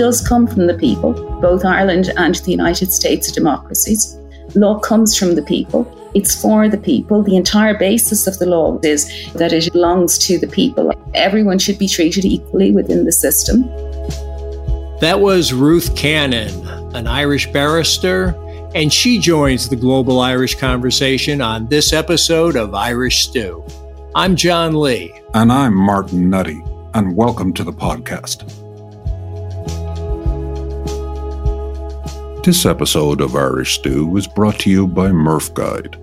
Law does come from the people. Both Ireland and the United States are democracies. Law comes from the people. It's for the people. The entire basis of the law is that it belongs to the people. Everyone should be treated equally within the system. That was Ruth Cannon, an Irish barrister, and she joins the global Irish conversation on this episode of Irish Stew. I'm John Lee. And I'm Martin Nutty, and welcome to the podcast. This episode of Irish Stew is brought to you by Murph Guide,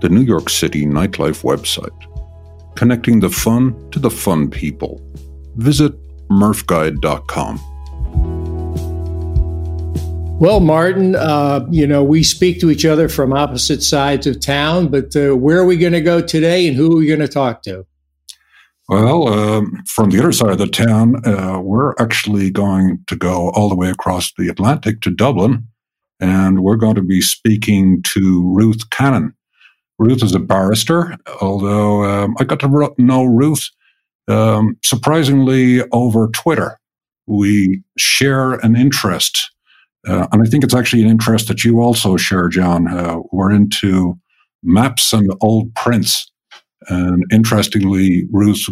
the New York City nightlife website, connecting the fun to the fun people. Visit murphguide.com. Well, Martin, uh, you know, we speak to each other from opposite sides of town, but uh, where are we going to go today and who are we going to talk to? Well, um, from the other side of the town, uh, we're actually going to go all the way across the Atlantic to Dublin and we're going to be speaking to Ruth Cannon. Ruth is a barrister, although um, I got to know Ruth um, surprisingly over Twitter. We share an interest, uh, and I think it's actually an interest that you also share, John. Uh, we're into maps and old prints. And interestingly, Ruth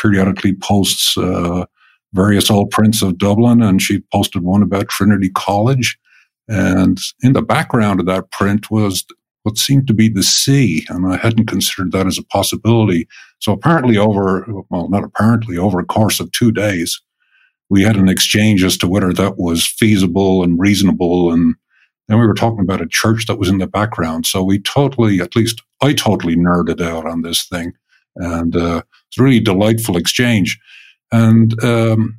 periodically posts uh, various old prints of Dublin, and she posted one about Trinity College. And in the background of that print was what seemed to be the sea, and I hadn't considered that as a possibility. So apparently, over well, not apparently, over a course of two days, we had an exchange as to whether that was feasible and reasonable. And then we were talking about a church that was in the background. So we totally, at least I totally nerded out on this thing, and uh, it's a really delightful exchange. And um,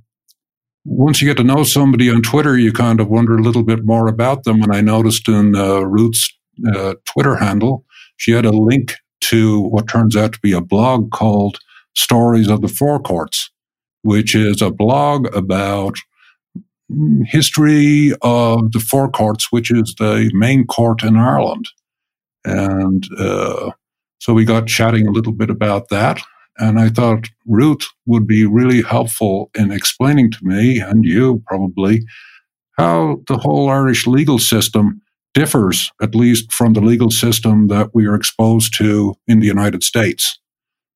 once you get to know somebody on Twitter, you kind of wonder a little bit more about them. And I noticed in uh, Ruth's uh, Twitter handle, she had a link to what turns out to be a blog called Stories of the Four Courts, which is a blog about history of the Four Courts, which is the main court in Ireland. And uh, so we got chatting a little bit about that. And I thought Ruth would be really helpful in explaining to me and you probably how the whole Irish legal system differs, at least from the legal system that we are exposed to in the United States.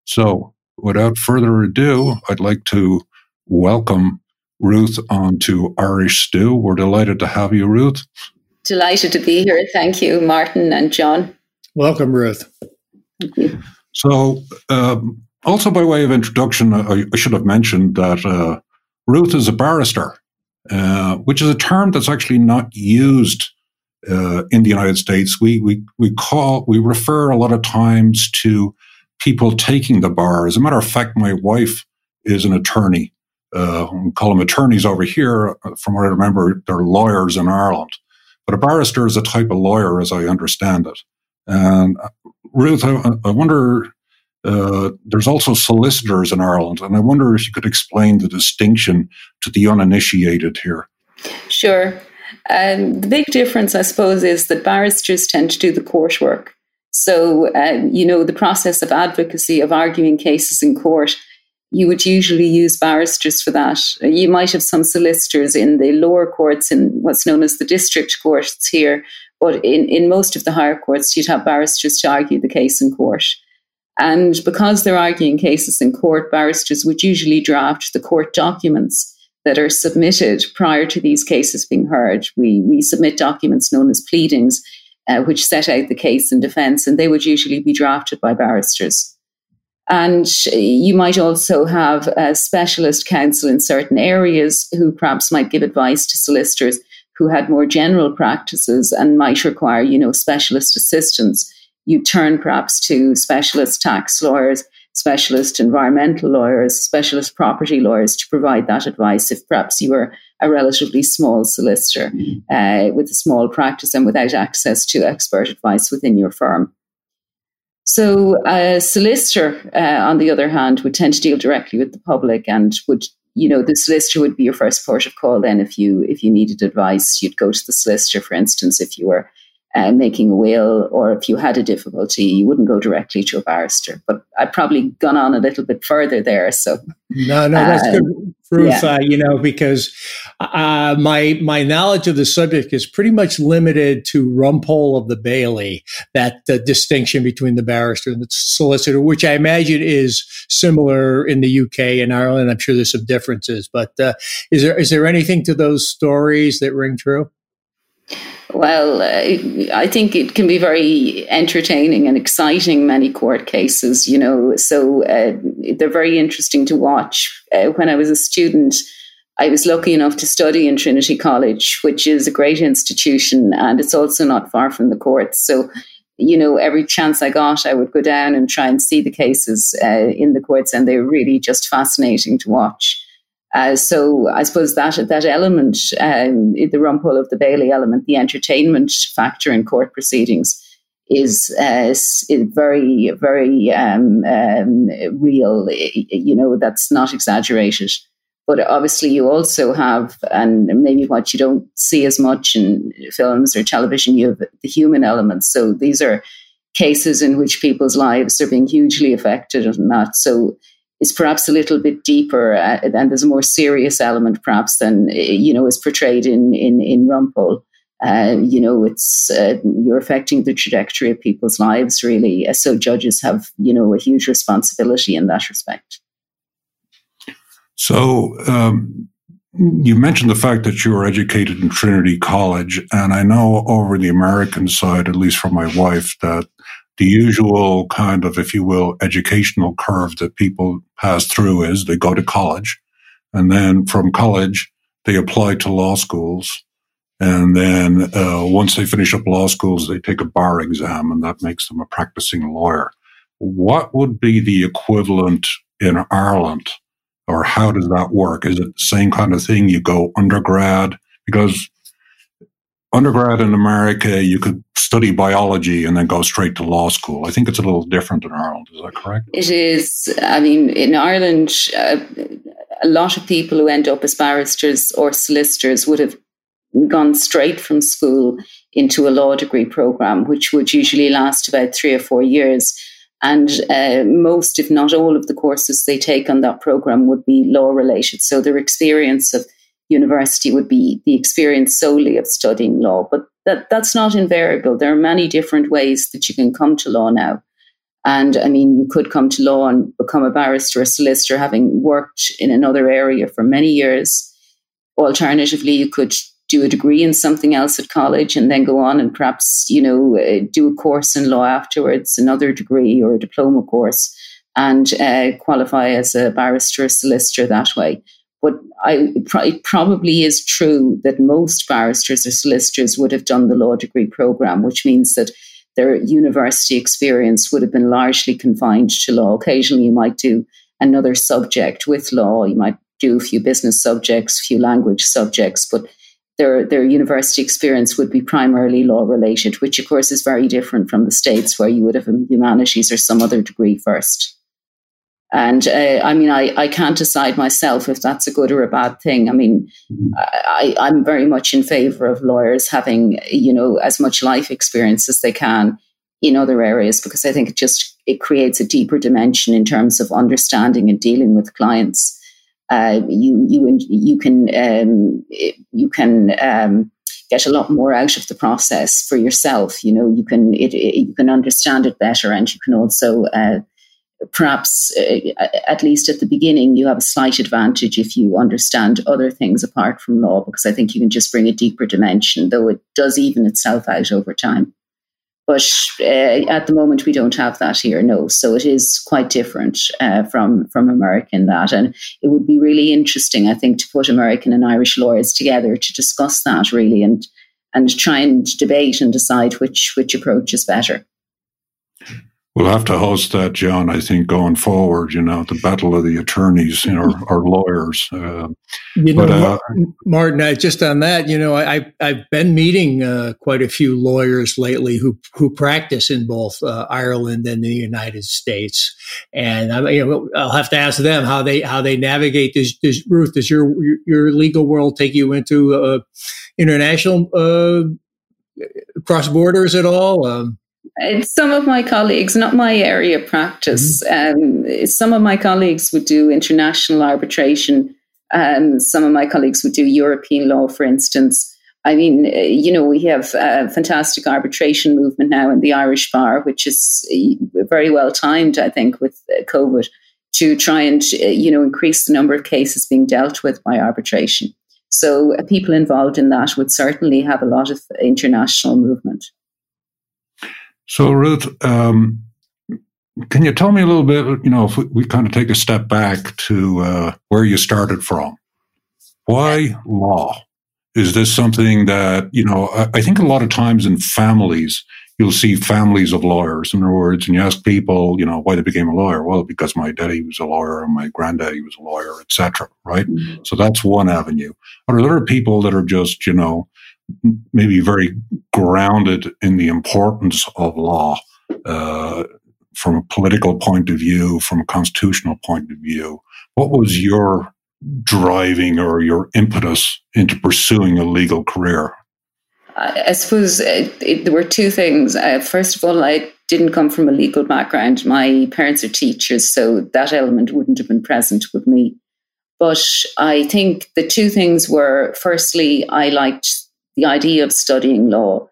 So, without further ado, I'd like to welcome Ruth onto Irish Stew. We're delighted to have you, Ruth. Delighted to be here. Thank you, Martin and John. Welcome, Ruth. Thank you. So, um, also, by way of introduction, I, I should have mentioned that uh, Ruth is a barrister, uh, which is a term that's actually not used uh, in the United States. We, we, we call, we refer a lot of times to people taking the bar. As a matter of fact, my wife is an attorney. Uh, we call them attorneys over here. From what I remember, they're lawyers in Ireland. But a barrister is a type of lawyer, as I understand it. And uh, Ruth, I, I wonder uh, there's also solicitors in Ireland, and I wonder if you could explain the distinction to the uninitiated here. Sure. Um, the big difference, I suppose, is that barristers tend to do the court work. So, um, you know, the process of advocacy, of arguing cases in court, you would usually use barristers for that. You might have some solicitors in the lower courts, in what's known as the district courts here, but in, in most of the higher courts, you'd have barristers to argue the case in court. And because they're arguing cases in court, barristers would usually draft the court documents that are submitted prior to these cases being heard. We, we submit documents known as pleadings, uh, which set out the case in defence, and they would usually be drafted by barristers. And you might also have a specialist counsel in certain areas who perhaps might give advice to solicitors who had more general practices and might require, you know, specialist assistance you turn perhaps to specialist tax lawyers, specialist environmental lawyers, specialist property lawyers to provide that advice if perhaps you were a relatively small solicitor mm-hmm. uh, with a small practice and without access to expert advice within your firm. So, a solicitor, uh, on the other hand, would tend to deal directly with the public and would, you know, the solicitor would be your first port of call. Then, if you if you needed advice, you'd go to the solicitor. For instance, if you were uh, making a will, or if you had a difficulty, you wouldn't go directly to a barrister. But I've probably gone on a little bit further there. So no, no, that's uh, good, Ruth. Yeah. Uh, you know, because uh, my my knowledge of the subject is pretty much limited to Rumpole of the Bailey. That the distinction between the barrister and the solicitor, which I imagine is similar in the UK and Ireland. I'm sure there's some differences, but uh, is there is there anything to those stories that ring true? Well, uh, I think it can be very entertaining and exciting, many court cases, you know. So uh, they're very interesting to watch. Uh, when I was a student, I was lucky enough to study in Trinity College, which is a great institution and it's also not far from the courts. So, you know, every chance I got, I would go down and try and see the cases uh, in the courts, and they're really just fascinating to watch. Uh, so I suppose that that element, um, the Rumpole of the Bailey element, the entertainment factor in court proceedings, is, uh, is very very um, um, real. You know, that's not exaggerated. But obviously, you also have, and maybe what you don't see as much in films or television, you have the human elements. So these are cases in which people's lives are being hugely affected and that. So is perhaps a little bit deeper uh, and there's a more serious element perhaps than you know is portrayed in in in Rumpole. Uh, you know, it's uh, you're affecting the trajectory of people's lives really. Uh, so judges have you know a huge responsibility in that respect. So. Um, you mentioned the fact that you were educated in Trinity College, and I know over the American side, at least for my wife, that the usual kind of, if you will, educational curve that people pass through is they go to college and then from college, they apply to law schools. And then uh, once they finish up law schools, they take a bar exam and that makes them a practicing lawyer. What would be the equivalent in Ireland? Or how does that work? Is it the same kind of thing? You go undergrad? Because undergrad in America, you could study biology and then go straight to law school. I think it's a little different in Ireland. Is that correct? It is. I mean, in Ireland, uh, a lot of people who end up as barristers or solicitors would have gone straight from school into a law degree program, which would usually last about three or four years. And uh, most, if not all, of the courses they take on that program would be law related. So their experience of university would be the experience solely of studying law. But that, that's not invariable. There are many different ways that you can come to law now. And I mean, you could come to law and become a barrister or solicitor having worked in another area for many years. Alternatively, you could do a degree in something else at college and then go on and perhaps, you know, uh, do a course in law afterwards, another degree or a diploma course, and uh, qualify as a barrister or solicitor that way. But I, it probably is true that most barristers or solicitors would have done the law degree program, which means that their university experience would have been largely confined to law. Occasionally, you might do another subject with law. You might do a few business subjects, a few language subjects, but their their university experience would be primarily law related, which of course is very different from the states where you would have a humanities or some other degree first. And uh, I mean, I, I can't decide myself if that's a good or a bad thing. I mean, I, I'm very much in favor of lawyers having, you know, as much life experience as they can in other areas because I think it just it creates a deeper dimension in terms of understanding and dealing with clients. Uh, you you you can um, you can um, get a lot more out of the process for yourself. You know, you can it, it, you can understand it better, and you can also uh, perhaps uh, at least at the beginning you have a slight advantage if you understand other things apart from law because i think you can just bring a deeper dimension though it does even itself out over time. But uh, at the moment we don't have that here no. So it is quite different uh, from from america in that. And it would be really interesting i think to put american and irish lawyers together to discuss that really and and try and debate and decide which which approach is better We'll have to host that, John. I think going forward, you know, the battle of the attorneys, you know, our, lawyers. Uh, you know, but, uh, Martin, I, just on that, you know, I I've been meeting uh, quite a few lawyers lately who who practice in both uh, Ireland and the United States, and I, you know, I'll have to ask them how they how they navigate this. this Ruth, does your your legal world take you into uh, international uh, cross borders at all? Um, some of my colleagues, not my area of practice, mm-hmm. um, some of my colleagues would do international arbitration. Um, some of my colleagues would do European law, for instance. I mean, uh, you know, we have a fantastic arbitration movement now in the Irish Bar, which is uh, very well timed, I think, with uh, COVID to try and, you know, increase the number of cases being dealt with by arbitration. So people involved in that would certainly have a lot of international movement. So, Ruth, um, can you tell me a little bit, you know, if we, we kind of take a step back to uh, where you started from? Why law? Is this something that, you know, I, I think a lot of times in families, you'll see families of lawyers. In other words, and you ask people, you know, why they became a lawyer. Well, because my daddy was a lawyer and my granddaddy was a lawyer, etc. Right. Mm-hmm. So that's one avenue. But there are people that are just, you know, maybe very grounded in the importance of law uh, from a political point of view, from a constitutional point of view. What was your driving or your impetus into pursuing a legal career? I suppose it, it, there were two things. Uh, first of all, I didn't come from a legal background. My parents are teachers, so that element wouldn't have been present with me. But I think the two things were firstly, I liked the idea of studying law.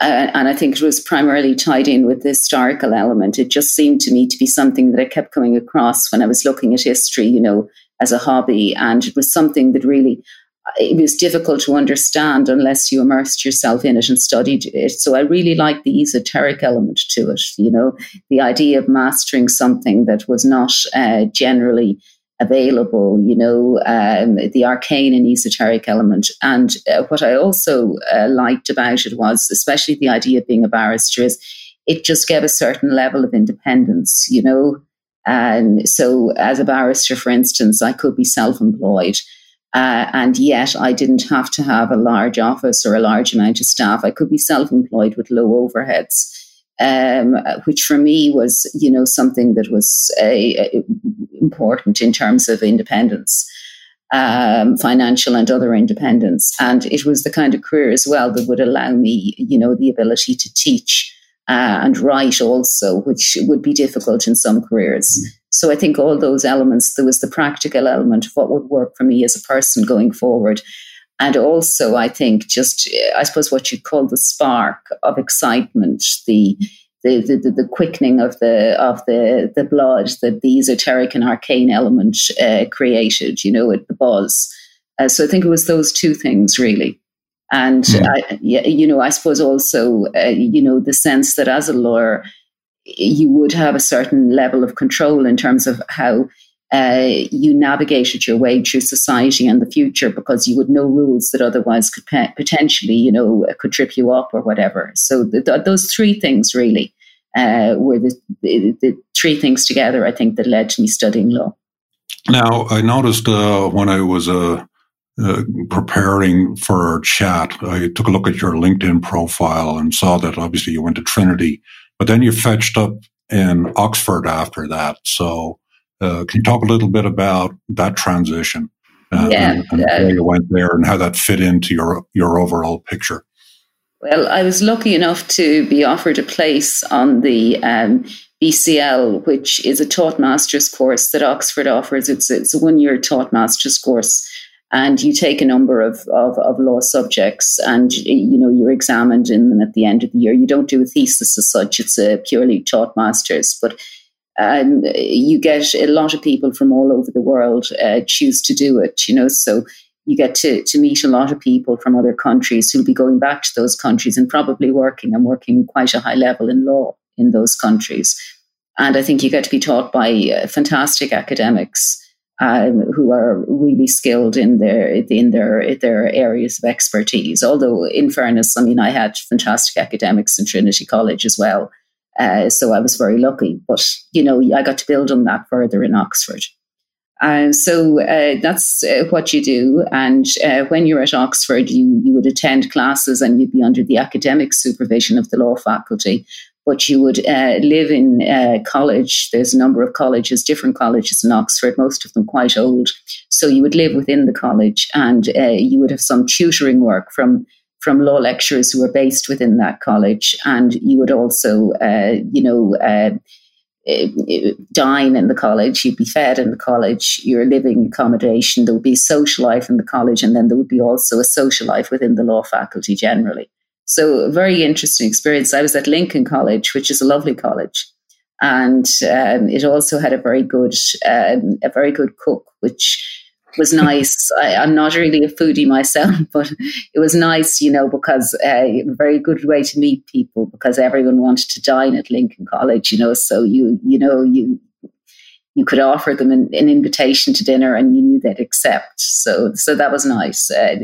Uh, and I think it was primarily tied in with the historical element. It just seemed to me to be something that I kept coming across when I was looking at history, you know, as a hobby. And it was something that really, it was difficult to understand unless you immersed yourself in it and studied it. So I really liked the esoteric element to it, you know, the idea of mastering something that was not uh, generally available, you know, um, the arcane and esoteric element. And uh, what I also uh, liked about it was, especially the idea of being a barrister, is it just gave a certain level of independence, you know. And so, as a barrister, for instance, I could be self employed. Uh, and yet, I didn't have to have a large office or a large amount of staff. I could be self employed with low overheads um, which for me was, you know, something that was a, a important in terms of independence. Um, financial and other independence. And it was the kind of career as well that would allow me, you know, the ability to teach uh, and write also, which would be difficult in some careers. Mm. So I think all those elements, there was the practical element of what would work for me as a person going forward. And also, I think just, I suppose, what you'd call the spark of excitement, the the, the, the, quickening of the of the the blood that the esoteric and arcane element uh, created, you know, with the buzz. Uh, so I think it was those two things really, and yeah. I, you know, I suppose also, uh, you know, the sense that as a lawyer, you would have a certain level of control in terms of how uh, you navigated your way through society and the future because you would know rules that otherwise could potentially, you know, could trip you up or whatever. So the, the, those three things really uh, were the, the, the, three things together, I think, that led to me studying law. Now, I noticed uh, when I was uh, uh, preparing for our chat, I took a look at your LinkedIn profile and saw that obviously you went to Trinity, but then you fetched up in Oxford after that. So uh, can you talk a little bit about that transition? Uh, yeah, and, and uh, you went there and how that fit into your your overall picture. Well, I was lucky enough to be offered a place on the um, BCL, which is a taught master's course that Oxford offers. It's, it's a one year taught master's course. And you take a number of, of, of, law subjects and you know you're examined in them at the end of the year. You don't do a thesis as such, it's a purely taught master's. But and you get a lot of people from all over the world uh, choose to do it, you know. So you get to, to meet a lot of people from other countries who'll be going back to those countries and probably working and working quite a high level in law in those countries. And I think you get to be taught by uh, fantastic academics um, who are really skilled in their in their their areas of expertise. Although, in fairness, I mean, I had fantastic academics in Trinity College as well. Uh, so I was very lucky. But, you know, I got to build on that further in Oxford. Uh, so uh, that's uh, what you do. And uh, when you're at Oxford, you, you would attend classes and you'd be under the academic supervision of the law faculty. But you would uh, live in uh, college. There's a number of colleges, different colleges in Oxford, most of them quite old. So you would live within the college and you would have some tutoring work from from law lecturers who were based within that college, and you would also, uh, you know, uh, dine in the college, you'd be fed in the college, your living accommodation, there would be social life in the college, and then there would be also a social life within the law faculty generally. So, a very interesting experience. I was at Lincoln College, which is a lovely college, and um, it also had a very good, um, a very good cook, which was nice. I, am not really a foodie myself, but it was nice, you know, because uh, a very good way to meet people because everyone wanted to dine at Lincoln College, you know. So you, you know, you you could offer them an, an invitation to dinner, and you knew they'd accept. So, so that was nice. Uh,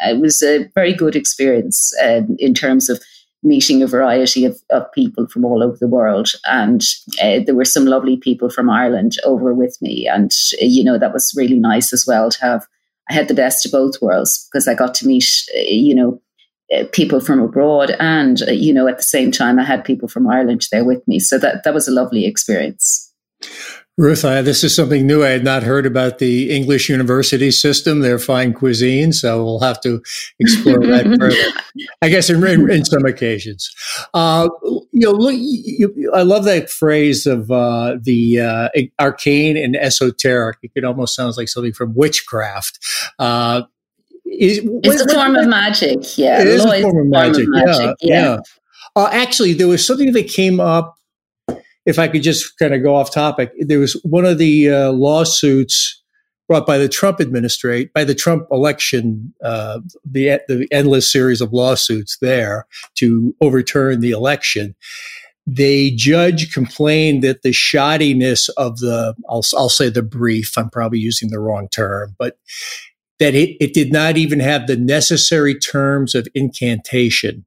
it was a very good experience uh, in terms of meeting a variety of, of people from all over the world. And uh, there were some lovely people from Ireland over with me. And, uh, you know, that was really nice as well to have. I had the best of both worlds because I got to meet, uh, you know, uh, people from abroad. And, you know, at the same time, I had people from Ireland there with me. So that, that was a lovely experience. Ruth, I, this is something new. I had not heard about the English university system, their fine cuisine, so we'll have to explore that further. I guess in, in, in some occasions, uh, you know, look, you, I love that phrase of uh, the uh, arcane and esoteric. It almost sounds like something from witchcraft. Uh, is, it's what, a form what, of magic. Yeah, it is a form of magic. Form of magic. Yeah, yeah. yeah. Uh, actually, there was something that came up if I could just kind of go off topic, there was one of the uh, lawsuits brought by the Trump administration, by the Trump election, uh, the the endless series of lawsuits there to overturn the election. The judge complained that the shoddiness of the, I'll, I'll say the brief, I'm probably using the wrong term, but that it, it did not even have the necessary terms of incantation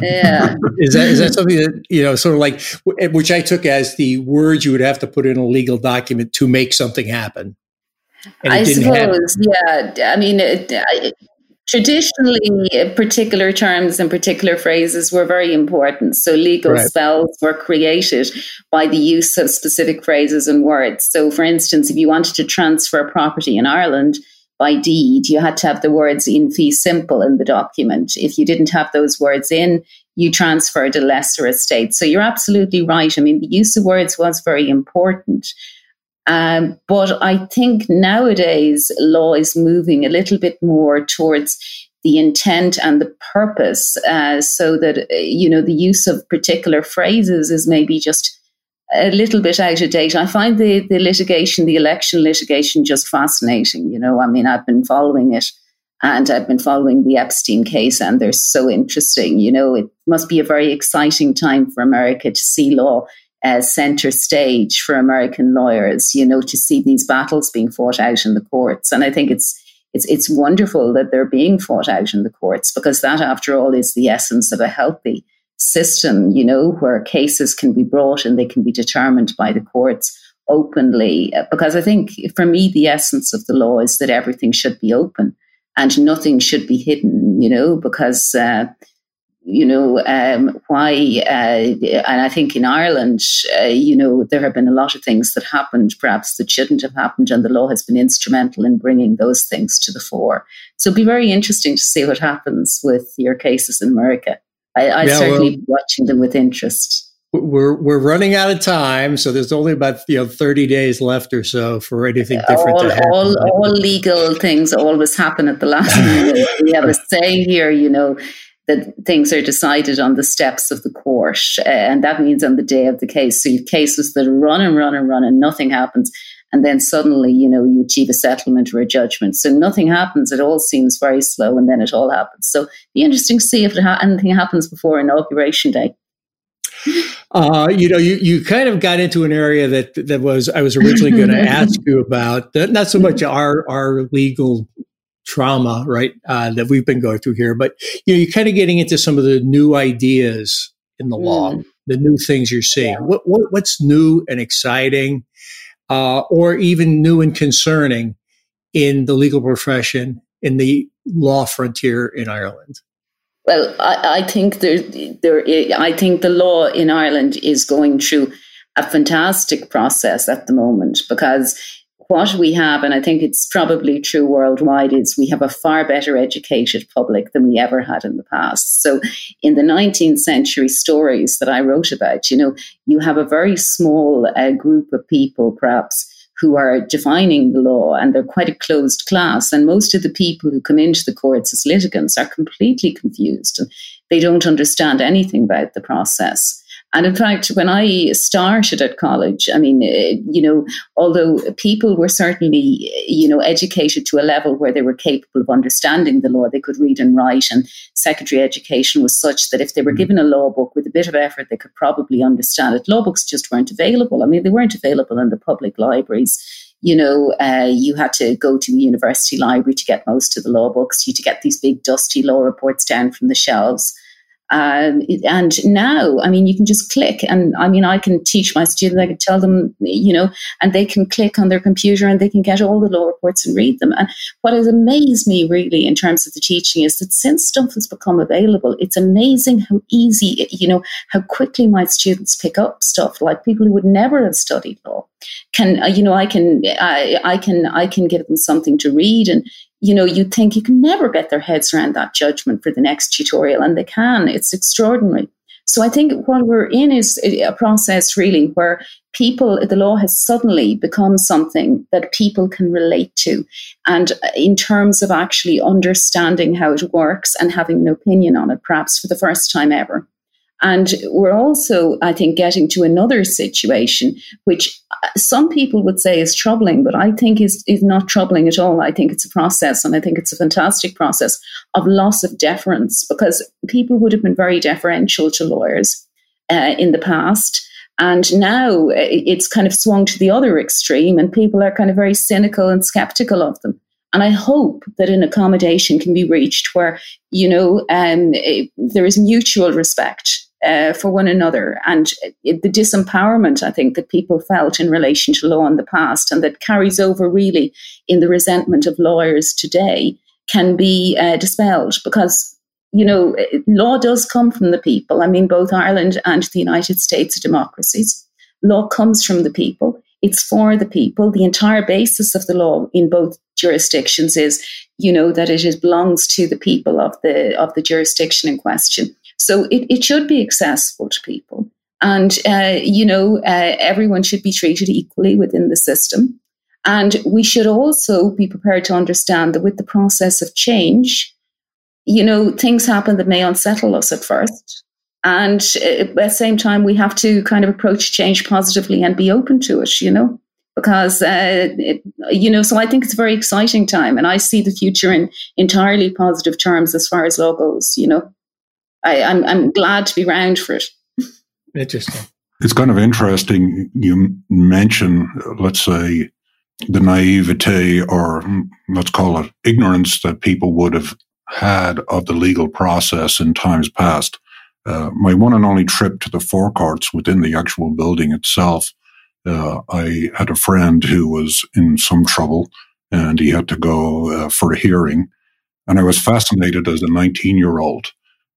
yeah. is that is that something that you know, sort of like which I took as the words you would have to put in a legal document to make something happen? I suppose, yeah. I mean, it, it, traditionally, particular terms and particular phrases were very important. So legal right. spells were created by the use of specific phrases and words. So, for instance, if you wanted to transfer property in Ireland, by deed, you had to have the words in fee simple in the document. If you didn't have those words in, you transferred a lesser estate. So you're absolutely right. I mean, the use of words was very important. Um, but I think nowadays law is moving a little bit more towards the intent and the purpose, uh, so that uh, you know the use of particular phrases is maybe just a little bit out of date. I find the, the litigation, the election litigation, just fascinating. You know, I mean, I've been following it and I've been following the Epstein case, and they're so interesting. You know, it must be a very exciting time for America to see law as center stage for American lawyers, you know, to see these battles being fought out in the courts. And I think it's it's it's wonderful that they're being fought out in the courts because that, after all, is the essence of a healthy system, you know, where cases can be brought and they can be determined by the courts openly. Because I think for me, the essence of the law is that everything should be open and nothing should be hidden, you know, because. Uh, you know um, why uh, and i think in ireland uh, you know there have been a lot of things that happened perhaps that shouldn't have happened and the law has been instrumental in bringing those things to the fore so it'll be very interesting to see what happens with your cases in america I, I yeah, certainly well, watching them with interest. We're we're running out of time, so there's only about you know 30 days left or so for anything different all, to happen. All, all legal things always happen at the last minute. we have a saying here, you know, that things are decided on the steps of the court, uh, and that means on the day of the case. So you have cases that run and run and run, and nothing happens and then suddenly, you know, you achieve a settlement or a judgment. So nothing happens. It all seems very slow, and then it all happens. So be interesting to see if ha- anything happens before inauguration day. Uh, you know, you, you kind of got into an area that that was I was originally going to ask you about. Not so much our our legal trauma, right, uh, that we've been going through here, but you know, you're kind of getting into some of the new ideas in the law, mm. the new things you're seeing. Yeah. What, what what's new and exciting? Uh, or even new and concerning in the legal profession in the law frontier in Ireland? Well, I, I think there, there, I think the law in Ireland is going through a fantastic process at the moment because what we have, and I think it's probably true worldwide, is we have a far better educated public than we ever had in the past. So, in the 19th century stories that I wrote about, you know, you have a very small uh, group of people, perhaps, who are defining the law, and they're quite a closed class. And most of the people who come into the courts as litigants are completely confused and they don't understand anything about the process. And in fact, when I started at college, I mean, uh, you know, although people were certainly, you know, educated to a level where they were capable of understanding the law, they could read and write, and secondary education was such that if they were mm. given a law book with a bit of effort, they could probably understand it. Law books just weren't available. I mean, they weren't available in the public libraries you know, uh, you had to go to the university library to get most of the law books. You had to get these big dusty law reports down from the shelves. Um, and now, I mean, you can just click, and I mean, I can teach my students. I can tell them, you know, and they can click on their computer and they can get all the law reports and read them. And what has amazed me really in terms of the teaching is that since stuff has become available, it's amazing how easy, you know, how quickly my students pick up stuff. Like people who would never have studied law can, uh, you know, I can, I, I can, I can give them something to read, and you know, you'd think you can never get their heads around that judgment for the next tutorial, and they can. It's extraordinary. So I think what we're in is a process really where people, the law has suddenly become something that people can relate to. And uh, in terms of actually understanding how it works and having an opinion on it, perhaps for the first time ever. And we're also, I think, getting to another situation, which uh, some people would say is troubling, but I think is, is not troubling at all. I think it's a process, and I think it's a fantastic process of loss of deference because people would have been very deferential to lawyers uh, in the past. And now uh, it's kind of swung to the other extreme, and people are kind of very cynical and skeptical of them. And I hope that an accommodation can be reached where, you know, um, it, there is mutual respect uh, for one another. And the disempowerment, I think, that people felt in relation to law in the past and that carries over really in the resentment of lawyers today can be uh, dispelled because. You know, law does come from the people. I mean, both Ireland and the United States are democracies. Law comes from the people. It's for the people. The entire basis of the law in both jurisdictions is, you know, that it belongs to the people of the of the jurisdiction in question. So it, it should be accessible to people. And, uh, you know, uh, everyone should be treated equally within the system. And we should also be prepared to understand that with the process of change, you know, things happen that may unsettle us at first. And uh, at the same time, we have to kind of approach change positively and be open to it, you know, because, uh, it, you know, so I think it's a very exciting time. And I see the future in entirely positive terms as far as law goes, you know. I, I'm, I'm glad to be around for it. Interesting. It's kind of interesting. You mention, let's say, the naivete or let's call it ignorance that people would have had of the legal process in times past. Uh, my one and only trip to the Four Courts within the actual building itself, uh, I had a friend who was in some trouble and he had to go uh, for a hearing. And I was fascinated as a 19 year old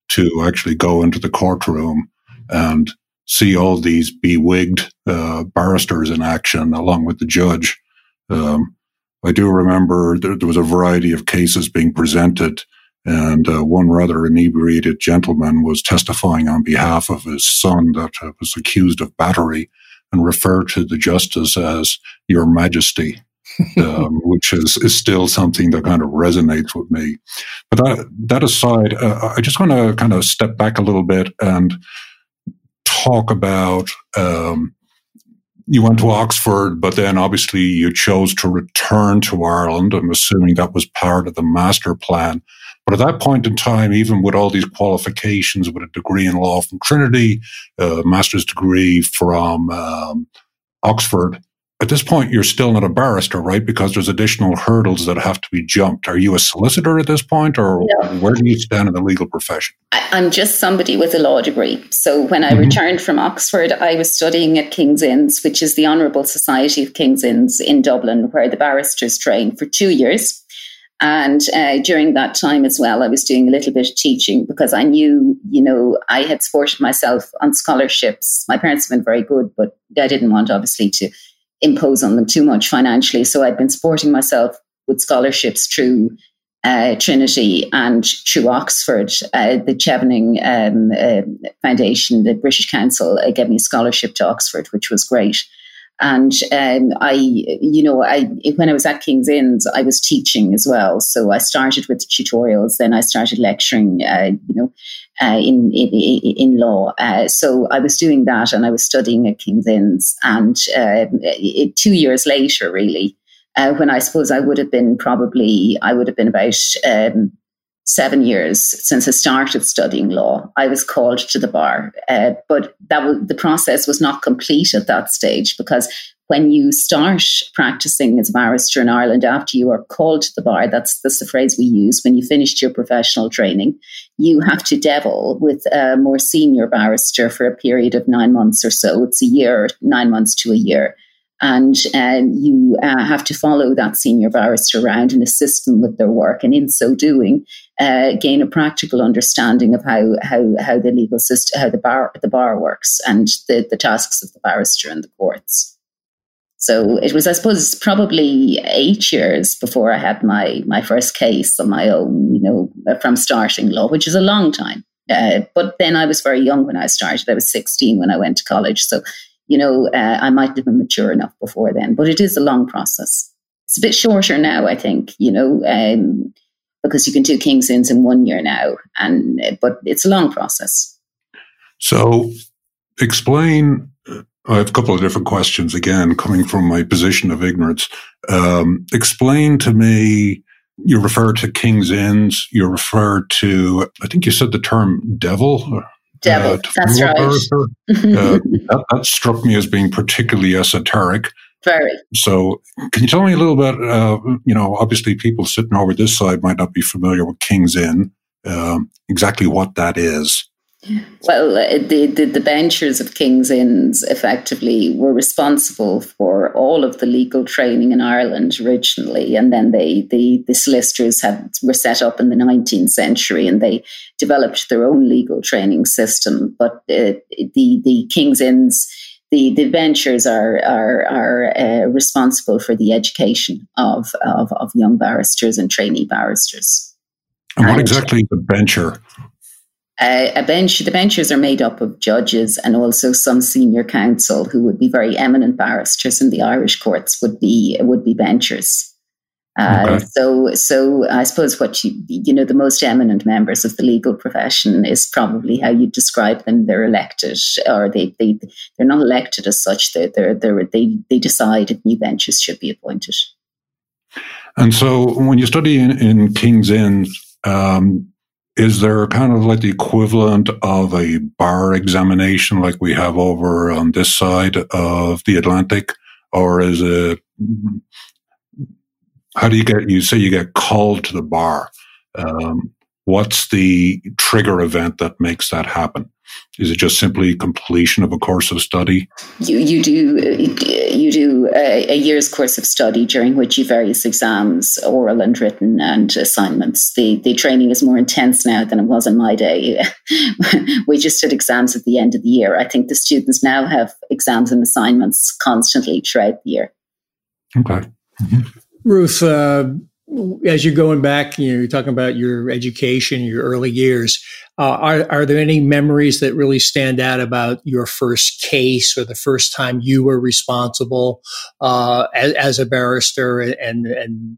to actually go into the courtroom and see all these bewigged uh, barristers in action along with the judge. Um, I do remember there, there, was a variety of cases being presented, and uh, one rather inebriated gentleman was testifying on behalf of his son that uh, was accused of battery and referred to the justice as Your Majesty um, which is, is still something that kind of resonates with me. But that, that aside, uh, I just want to kind of step back a little bit and talk about um, you went to Oxford, but then obviously you chose to return to Ireland. I'm assuming that was part of the master plan. But at that point in time, even with all these qualifications, with a degree in law from Trinity, a master's degree from um, Oxford, at this point, you're still not a barrister, right? Because there's additional hurdles that have to be jumped. Are you a solicitor at this point, or where do you stand in the legal profession? I'm just somebody with a law degree. So when I mm-hmm. returned from Oxford, I was studying at King's Inns, which is the Honourable Society of King's Inns in Dublin, where the barristers train for two years. And uh, during that time as well, I was doing a little bit of teaching because I knew, you know, I had supported myself on scholarships. My parents have been very good, but I didn't want, obviously, to impose on them too much financially. So I'd been supporting myself with scholarships through uh, Trinity and through Oxford. Uh, the Chevening um, uh, Foundation, the British Council, uh, gave me a scholarship to Oxford, which was great. And um, I, you know, I when I was at King's Inns, I was teaching as well. So I started with tutorials, then I started lecturing, uh, you know, uh, in, in, in law. Uh, so I was doing that, and I was studying at King's Inns. And uh, it, two years later, really, uh, when I suppose I would have been probably I would have been about um, seven years since I started studying law. I was called to the bar, uh, but that was, the process was not complete at that stage because when you start practicing as a barrister in Ireland after you are called to the bar, that's, that's the phrase we use, when you finished your professional training, you have to devil with a more senior barrister for a period of nine months or so. It's a year, nine months to a year and uh, you uh, have to follow that senior barrister around and assist them with their work. And in so doing, uh, gain a practical understanding of how how how the legal system, how the bar the bar works, and the the tasks of the barrister and the courts. So it was, I suppose, probably eight years before I had my my first case on my own, you know, from starting law, which is a long time. Uh, but then I was very young when I started. I was 16 when I went to college. So you know, uh, I might have been mature enough before then, but it is a long process. It's a bit shorter now, I think, you know, um, because you can do King's Inns in one year now, and uh, but it's a long process. So, explain. I have a couple of different questions again, coming from my position of ignorance. Um, explain to me. You refer to King's Inns. You refer to. I think you said the term devil. Devil. Uh, That's right. uh, that, that, struck me as being particularly esoteric. Very. So, can you tell me a little bit? Uh, you know, obviously, people sitting over this side might not be familiar with King's Inn. Um, exactly what that is. Well, uh, the, the, the benchers of King's Inns effectively were responsible for all of the legal training in Ireland originally, and then they the the solicitors had were set up in the 19th century, and they developed their own legal training system. But uh, the the King's Inns the, the benchers are are, are uh, responsible for the education of, of, of young barristers and trainee barristers. And what exactly is a bencher? Uh, a bench, the benches are made up of judges and also some senior counsel who would be very eminent barristers in the Irish courts would be would be benchers. Uh, okay. So, so I suppose what you you know the most eminent members of the legal profession is probably how you describe them. They're elected, or they they they're not elected as such. They they they they decide if new benches should be appointed. And so, when you study in, in King's Inns, um, is there kind of like the equivalent of a bar examination like we have over on this side of the Atlantic? Or is it, how do you get, you say you get called to the bar? Um, what's the trigger event that makes that happen? Is it just simply completion of a course of study? You you do you do a, a, year's course of study during which you various exams, oral and written, and assignments. The the training is more intense now than it was in my day. we just did exams at the end of the year. I think the students now have exams and assignments constantly throughout the year. Okay, mm-hmm. Ruth. Uh, as you're going back, you know, you're talking about your education, your early years. Uh, are, are there any memories that really stand out about your first case or the first time you were responsible uh, as, as, a barrister and, and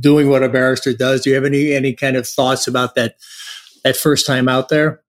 doing what a barrister does? Do you have any any kind of thoughts about that that first time out there?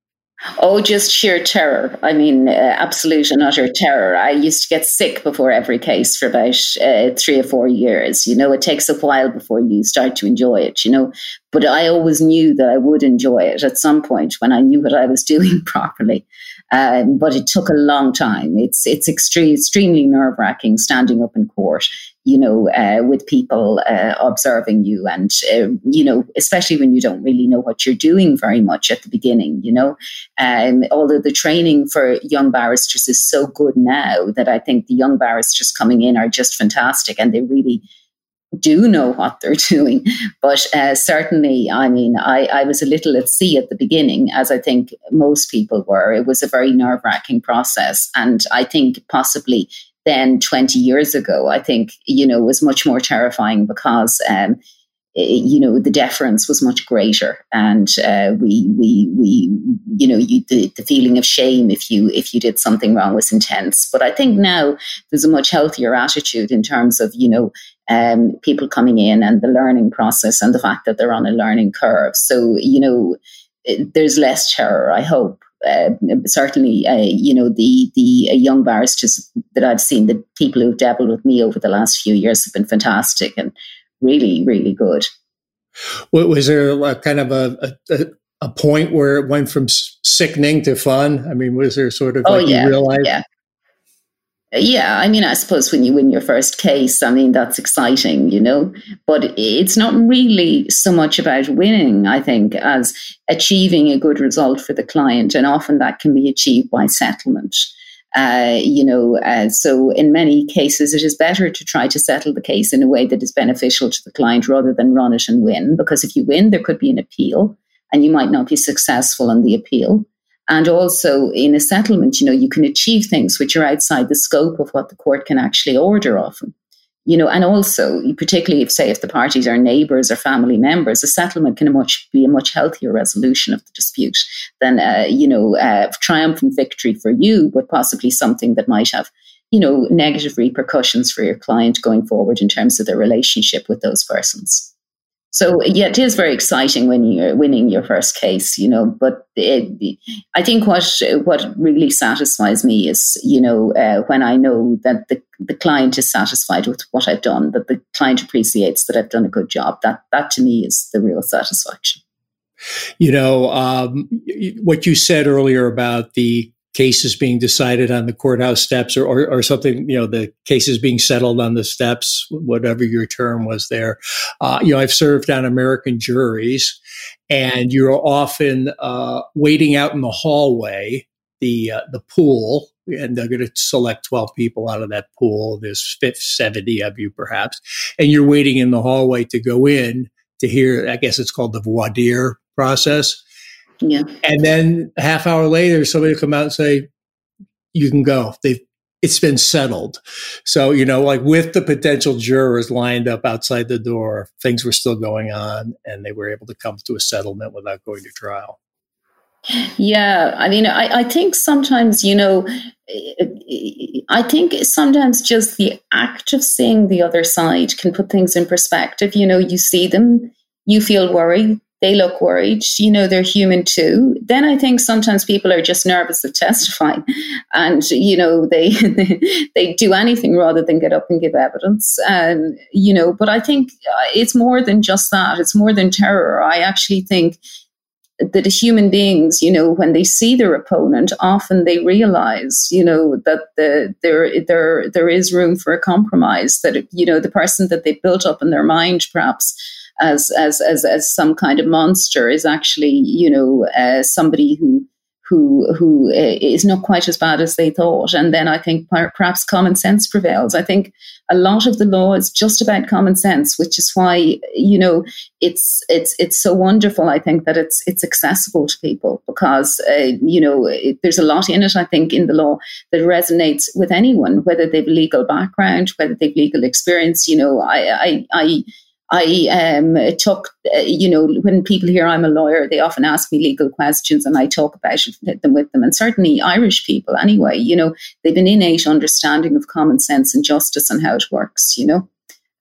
Oh, just sheer terror. I mean, uh, absolute and utter terror. I used to get sick before every case for about uh, three or four years. You know, it takes a while before you start to enjoy it, you know. But I always knew that I would enjoy it at some point when I knew what I was doing properly. Um, but it took a long time. It's it's extreme, extremely nerve wracking standing up in court, you know, uh, with people uh, observing you, and uh, you know, especially when you don't really know what you're doing very much at the beginning. You know, um, although the training for young barristers is so good now that I think the young barristers coming in are just fantastic, and they really do know what they're doing. But uh, certainly, I mean, I, I was a little at sea at the beginning, as I think most people were. It was a very nerve wracking process. And I think possibly than 20 years ago, I think, you know, was much more terrifying because, um, you know, the deference was much greater, and uh, we, we, we, you know, you, the, the feeling of shame if you if you did something wrong was intense. But I think now there's a much healthier attitude in terms of, you know, um, people coming in and the learning process and the fact that they're on a learning curve. So, you know, there's less terror, I hope. Uh, certainly, uh, you know, the the uh, young barristers that I've seen, the people who've dabbled with me over the last few years have been fantastic and really, really good. Was there a kind of a, a, a point where it went from sickening to fun? I mean, was there sort of oh, like yeah, you realized? Yeah. Yeah, I mean, I suppose when you win your first case, I mean, that's exciting, you know, but it's not really so much about winning, I think, as achieving a good result for the client. And often that can be achieved by settlement. Uh, you know, uh, so in many cases, it is better to try to settle the case in a way that is beneficial to the client rather than run it and win. Because if you win, there could be an appeal and you might not be successful on the appeal. And also in a settlement, you know, you can achieve things which are outside the scope of what the court can actually order often. You know, and also, particularly if, say, if the parties are neighbours or family members, a settlement can much be a much healthier resolution of the dispute than, uh, you know, uh, triumphant victory for you, but possibly something that might have, you know, negative repercussions for your client going forward in terms of their relationship with those persons. So yeah, it is very exciting when you're winning your first case, you know. But it, I think what what really satisfies me is, you know, uh, when I know that the the client is satisfied with what I've done, that the client appreciates that I've done a good job. That that to me is the real satisfaction. You know, um, what you said earlier about the cases being decided on the courthouse steps or, or, or, something, you know, the cases being settled on the steps, whatever your term was there. Uh, you know, I've served on American juries and you're often uh, waiting out in the hallway, the, uh, the pool, and they're going to select 12 people out of that pool. There's 50, 70 of you perhaps, and you're waiting in the hallway to go in to hear, I guess it's called the voir dire process yeah. And then a half hour later, somebody will come out and say, you can go. They've, it's been settled. So, you know, like with the potential jurors lined up outside the door, things were still going on and they were able to come to a settlement without going to trial. Yeah, I mean, I, I think sometimes, you know, I think sometimes just the act of seeing the other side can put things in perspective. You know, you see them, you feel worried, they look worried. You know, they're human too. Then I think sometimes people are just nervous of testifying, and you know, they they do anything rather than get up and give evidence. And you know, but I think uh, it's more than just that. It's more than terror. I actually think that human beings, you know, when they see their opponent, often they realize, you know, that the, there there there is room for a compromise. That you know, the person that they built up in their mind, perhaps as as as, as some kind of monster is actually you know uh, somebody who who who uh, is not quite as bad as they thought. And then I think perhaps common sense prevails. I think a lot of the law is just about common sense, which is why you know it's it's it's so wonderful. I think that it's it's accessible to people because uh, you know it, there's a lot in it. I think in the law that resonates with anyone, whether they've legal background, whether they've legal experience. You know, I I. I I um, took, uh, you know, when people hear I'm a lawyer, they often ask me legal questions and I talk about them with them. And certainly Irish people, anyway, you know, they've an innate understanding of common sense and justice and how it works, you know.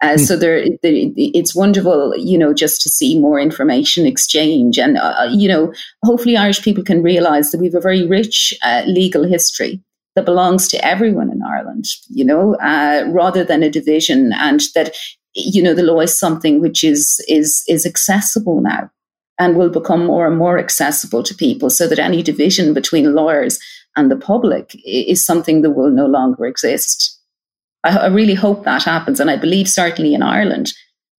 Uh, mm. So there, it's wonderful, you know, just to see more information exchange, and uh, uh, you know, hopefully Irish people can realise that we have a very rich uh, legal history that belongs to everyone in Ireland, you know, uh, rather than a division, and that you know, the law is something which is is is accessible now and will become more and more accessible to people so that any division between lawyers and the public is something that will no longer exist. I, I really hope that happens, and I believe certainly in Ireland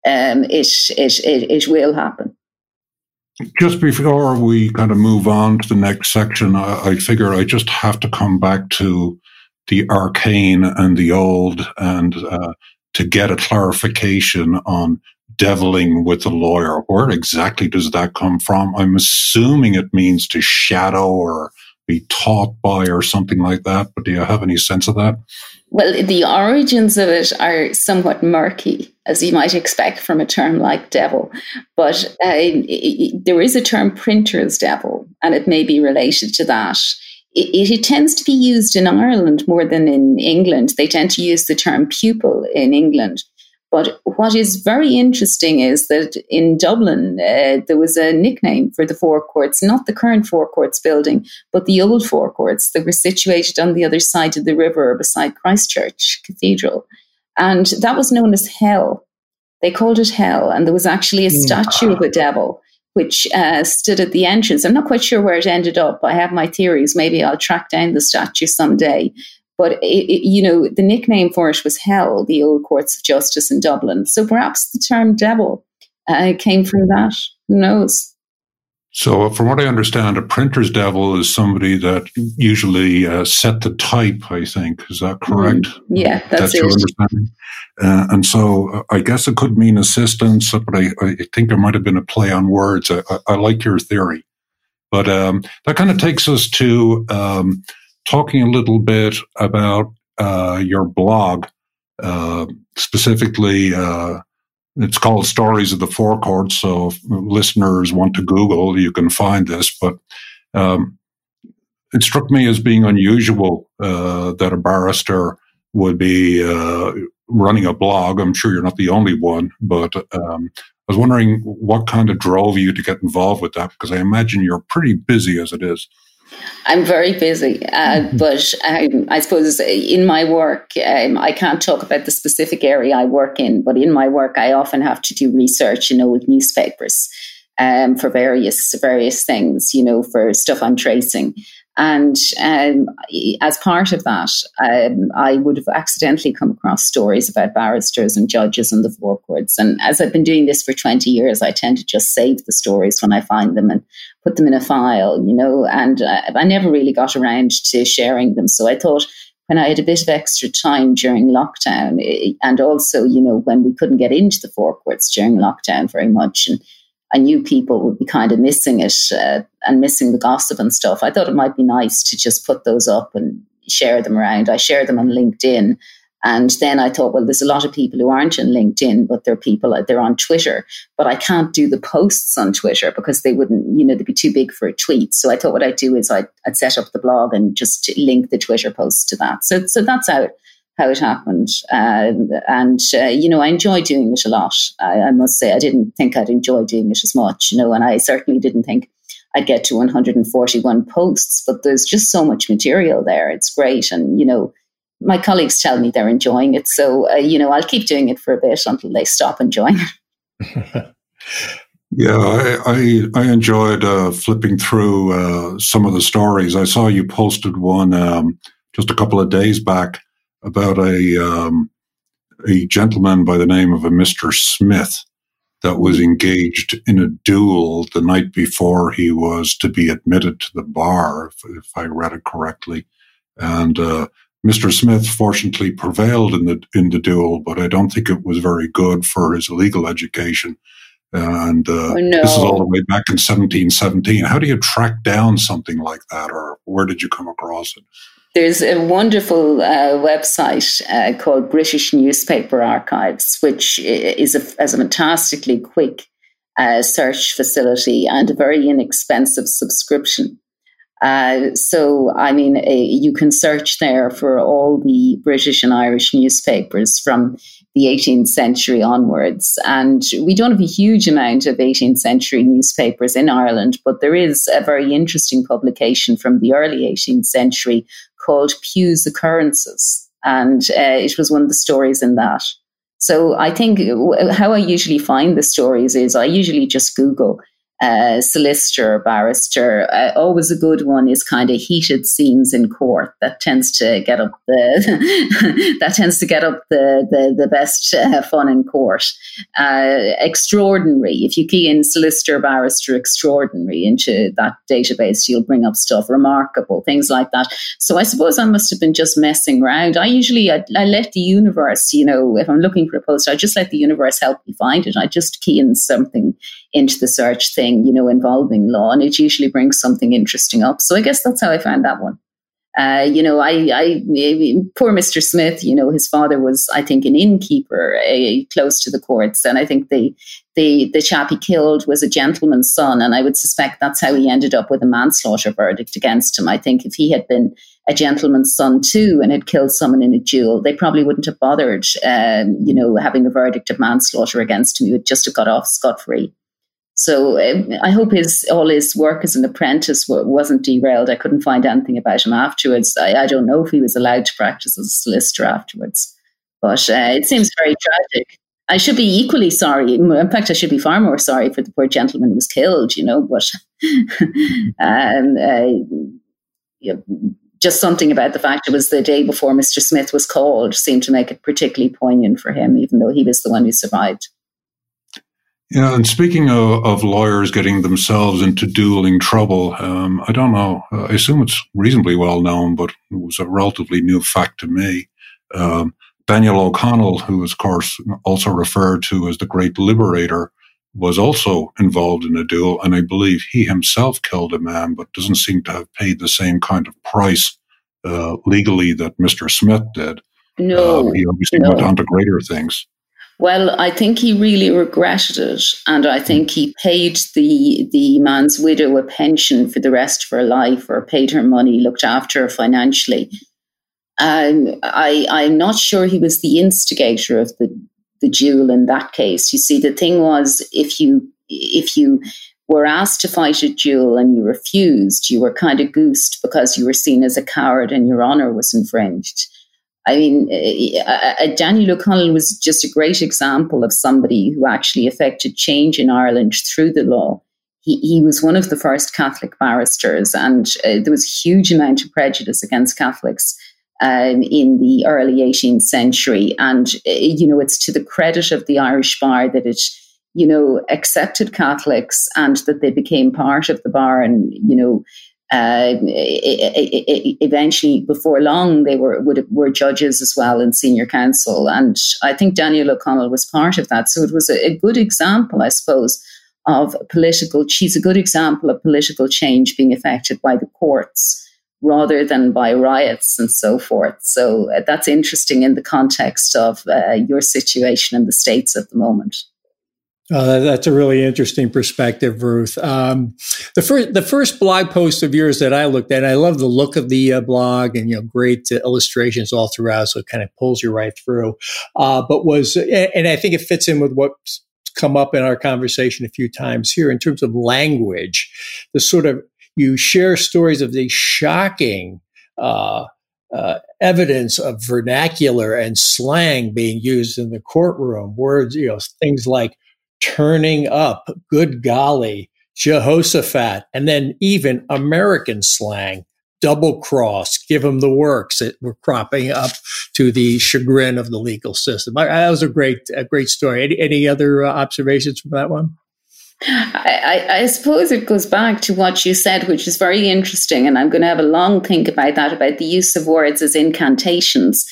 um, it, it, it, it will happen. Just before we kind of move on to the next section, I, I figure I just have to come back to the arcane and the old and uh, to get a clarification on deviling with a lawyer. Where exactly does that come from? I'm assuming it means to shadow or be taught by or something like that. But do you have any sense of that? Well, the origins of it are somewhat murky, as you might expect from a term like devil. But uh, it, it, there is a term printer's devil, and it may be related to that. It, it, tends to be used in Ireland more than in England. They tend to use the term pupil in England. But what is very interesting is that in Dublin, uh, there was a nickname for the Four Courts, not the current Four Courts building, but the old Four Courts that were situated on the other side of the river beside Christchurch Cathedral. And that was known as Hell. They called it Hell. And there was actually a statue of a devil which uh, stood at the entrance. I'm not quite sure where it ended up. I have my theories. Maybe I'll track down the statue someday. But it, it, you know, the nickname for it was Hell, the old courts of justice in Dublin. So perhaps the term devil uh, came from that. Who knows? So, uh, from what I understand, a printer's devil is somebody that usually uh, set the type. I think is that correct? Mm, yeah, that's, that's it. Your understanding. Uh, and so, uh, I guess it could mean assistance, but I, I, think there might have been a play on words. I, I like your theory, but um, that kind of takes us to um, talking a little bit about uh, your blog, uh, specifically. It's called Stories of the Four Courts. So, if listeners want to Google, you can find this. But um, it struck me as being unusual uh, that a barrister would be uh, running a blog. I'm sure you're not the only one, but um, I was wondering what kind of drove you to get involved with that because I imagine you're pretty busy as it is. I'm very busy, uh, mm-hmm. but um, I suppose in my work, um, I can't talk about the specific area I work in, but in my work, I often have to do research, you know, with newspapers um, for various various things, you know, for stuff I'm tracing. And um, as part of that, um, I would have accidentally come across stories about barristers and judges and the four courts. And as I've been doing this for 20 years, I tend to just save the stories when I find them and put them in a file, you know, and uh, I never really got around to sharing them. So I thought when I had a bit of extra time during lockdown, eh, and also, you know, when we couldn't get into the four courts during lockdown very much, and I knew people would be kind of missing it uh, and missing the gossip and stuff. I thought it might be nice to just put those up and share them around. I share them on LinkedIn. And then I thought, well, there's a lot of people who aren't in LinkedIn, but they're people, they're on Twitter. But I can't do the posts on Twitter because they wouldn't, you know, they'd be too big for a tweet. So I thought what I'd do is I'd, I'd set up the blog and just link the Twitter posts to that. So, so that's how how it happened. Um, and, uh, you know, I enjoy doing it a lot. I, I, must say, I didn't think I'd enjoy doing it as much, you know, and I certainly didn't think I'd get to 141 posts, but there's just so much material there. It's great. And, you know, my colleagues tell me they're enjoying it. So, uh, you know, I'll keep doing it for a bit until they stop enjoying it. Yeah, I I, I enjoyed uh, flipping through uh, some of the stories. I saw you posted one um, just a couple of days back about a um, a gentleman by the name of a Mr. Smith that was engaged in a duel the night before he was to be admitted to the bar, if, if I read it correctly. And uh, Mr. Smith fortunately prevailed in the in the duel, but I don't think it was very good for his legal education. And uh, oh, no. this is all the way back in 1717. How do you track down something like that, or where did you come across it? There's a wonderful uh, website uh, called British Newspaper Archives, which is a, a fantastically quick uh, search facility and a very inexpensive subscription. Uh, so, I mean, uh, you can search there for all the British and Irish newspapers from the 18th century onwards. And we don't have a huge amount of 18th century newspapers in Ireland, but there is a very interesting publication from the early 18th century called Pue's Occurrences. And uh, it was one of the stories in that. So I think how I usually find the stories is I usually just Google uh, solicitor, barrister. Uh, always a good one is kind of heated scenes in court. That tends to get up the that tends to get up the the, the best uh, fun in court. Uh, extraordinary. If you key in solicitor, barrister, extraordinary into that database, you'll bring up stuff remarkable, things like that. So I suppose I must have been just messing around. I usually I, I let the universe, you know, if I'm looking for a post, I just let the universe help me find it. I just key in something into the search thing thing, you know, involving law, and it usually brings something interesting up. So I guess that's how I found that one. Uh, you know, I, I, poor Mr. Smith, you know, his father was, I think, an innkeeper uh, close to the courts. And I think the, the, the chap he killed was a gentleman's son. And I would suspect that's how he ended up with a manslaughter verdict against him. I think if he had been a gentleman's son too and had killed someone in a duel, they probably wouldn't have bothered, um, you know, having a verdict of manslaughter against him. He would just have got off scot free. So um, I hope his all his work as an apprentice wasn't derailed. I couldn't find anything about him afterwards. I, I don't know if he was allowed to practice as a solicitor afterwards, but uh, it seems very tragic. I should be equally sorry. In fact, I should be far more sorry for the poor gentleman who was killed. You know, but um, uh, you know, just something about the fact it was the day before Mr. Smith was called seemed to make it particularly poignant for him, even though he was the one who survived. Yeah, and speaking of, of lawyers getting themselves into dueling trouble, um, I don't know. I assume it's reasonably well known, but it was a relatively new fact to me. Um, Daniel O'Connell, who is, of course, also referred to as the Great Liberator, was also involved in a duel, and I believe he himself killed a man, but doesn't seem to have paid the same kind of price uh, legally that Mr. Smith did. No, uh, he obviously no. went on to greater things. Well, I think he really regretted it, and I think he paid the the man's widow a pension for the rest of her life, or paid her money, looked after her financially. Um, I I'm not sure he was the instigator of the the duel in that case. You see, the thing was, if you if you were asked to fight a duel and you refused, you were kind of goosed because you were seen as a coward and your honor was infringed. I mean, uh, Daniel O'Connell was just a great example of somebody who actually affected change in Ireland through the law. He, he was one of the first Catholic barristers, and uh, there was a huge amount of prejudice against Catholics um, in the early 18th century. And, uh, you know, it's to the credit of the Irish bar that it, you know, accepted Catholics and that they became part of the bar and, you know, uh, eventually, before long, they were would, were judges as well in senior counsel, and I think Daniel O'Connell was part of that. So it was a, a good example, I suppose, of political. She's a good example of political change being affected by the courts rather than by riots and so forth. So uh, that's interesting in the context of uh, your situation in the states at the moment. Uh, that's a really interesting perspective, Ruth. Um, the first the first blog post of yours that I looked at, I love the look of the uh, blog and you know great uh, illustrations all throughout, so it kind of pulls you right through. Uh, but was and I think it fits in with what's come up in our conversation a few times here in terms of language. The sort of you share stories of the shocking. Uh, uh, evidence of vernacular and slang being used in the courtroom. Words, you know, things like turning up, good golly, Jehoshaphat, and then even American slang, double cross, give them the works that were cropping up to the chagrin of the legal system. that was a great, a great story. Any, any other uh, observations from that one? I, I, suppose it goes back to what you said, which is very interesting. And I'm going to have a long think about that, about the use of words as incantations.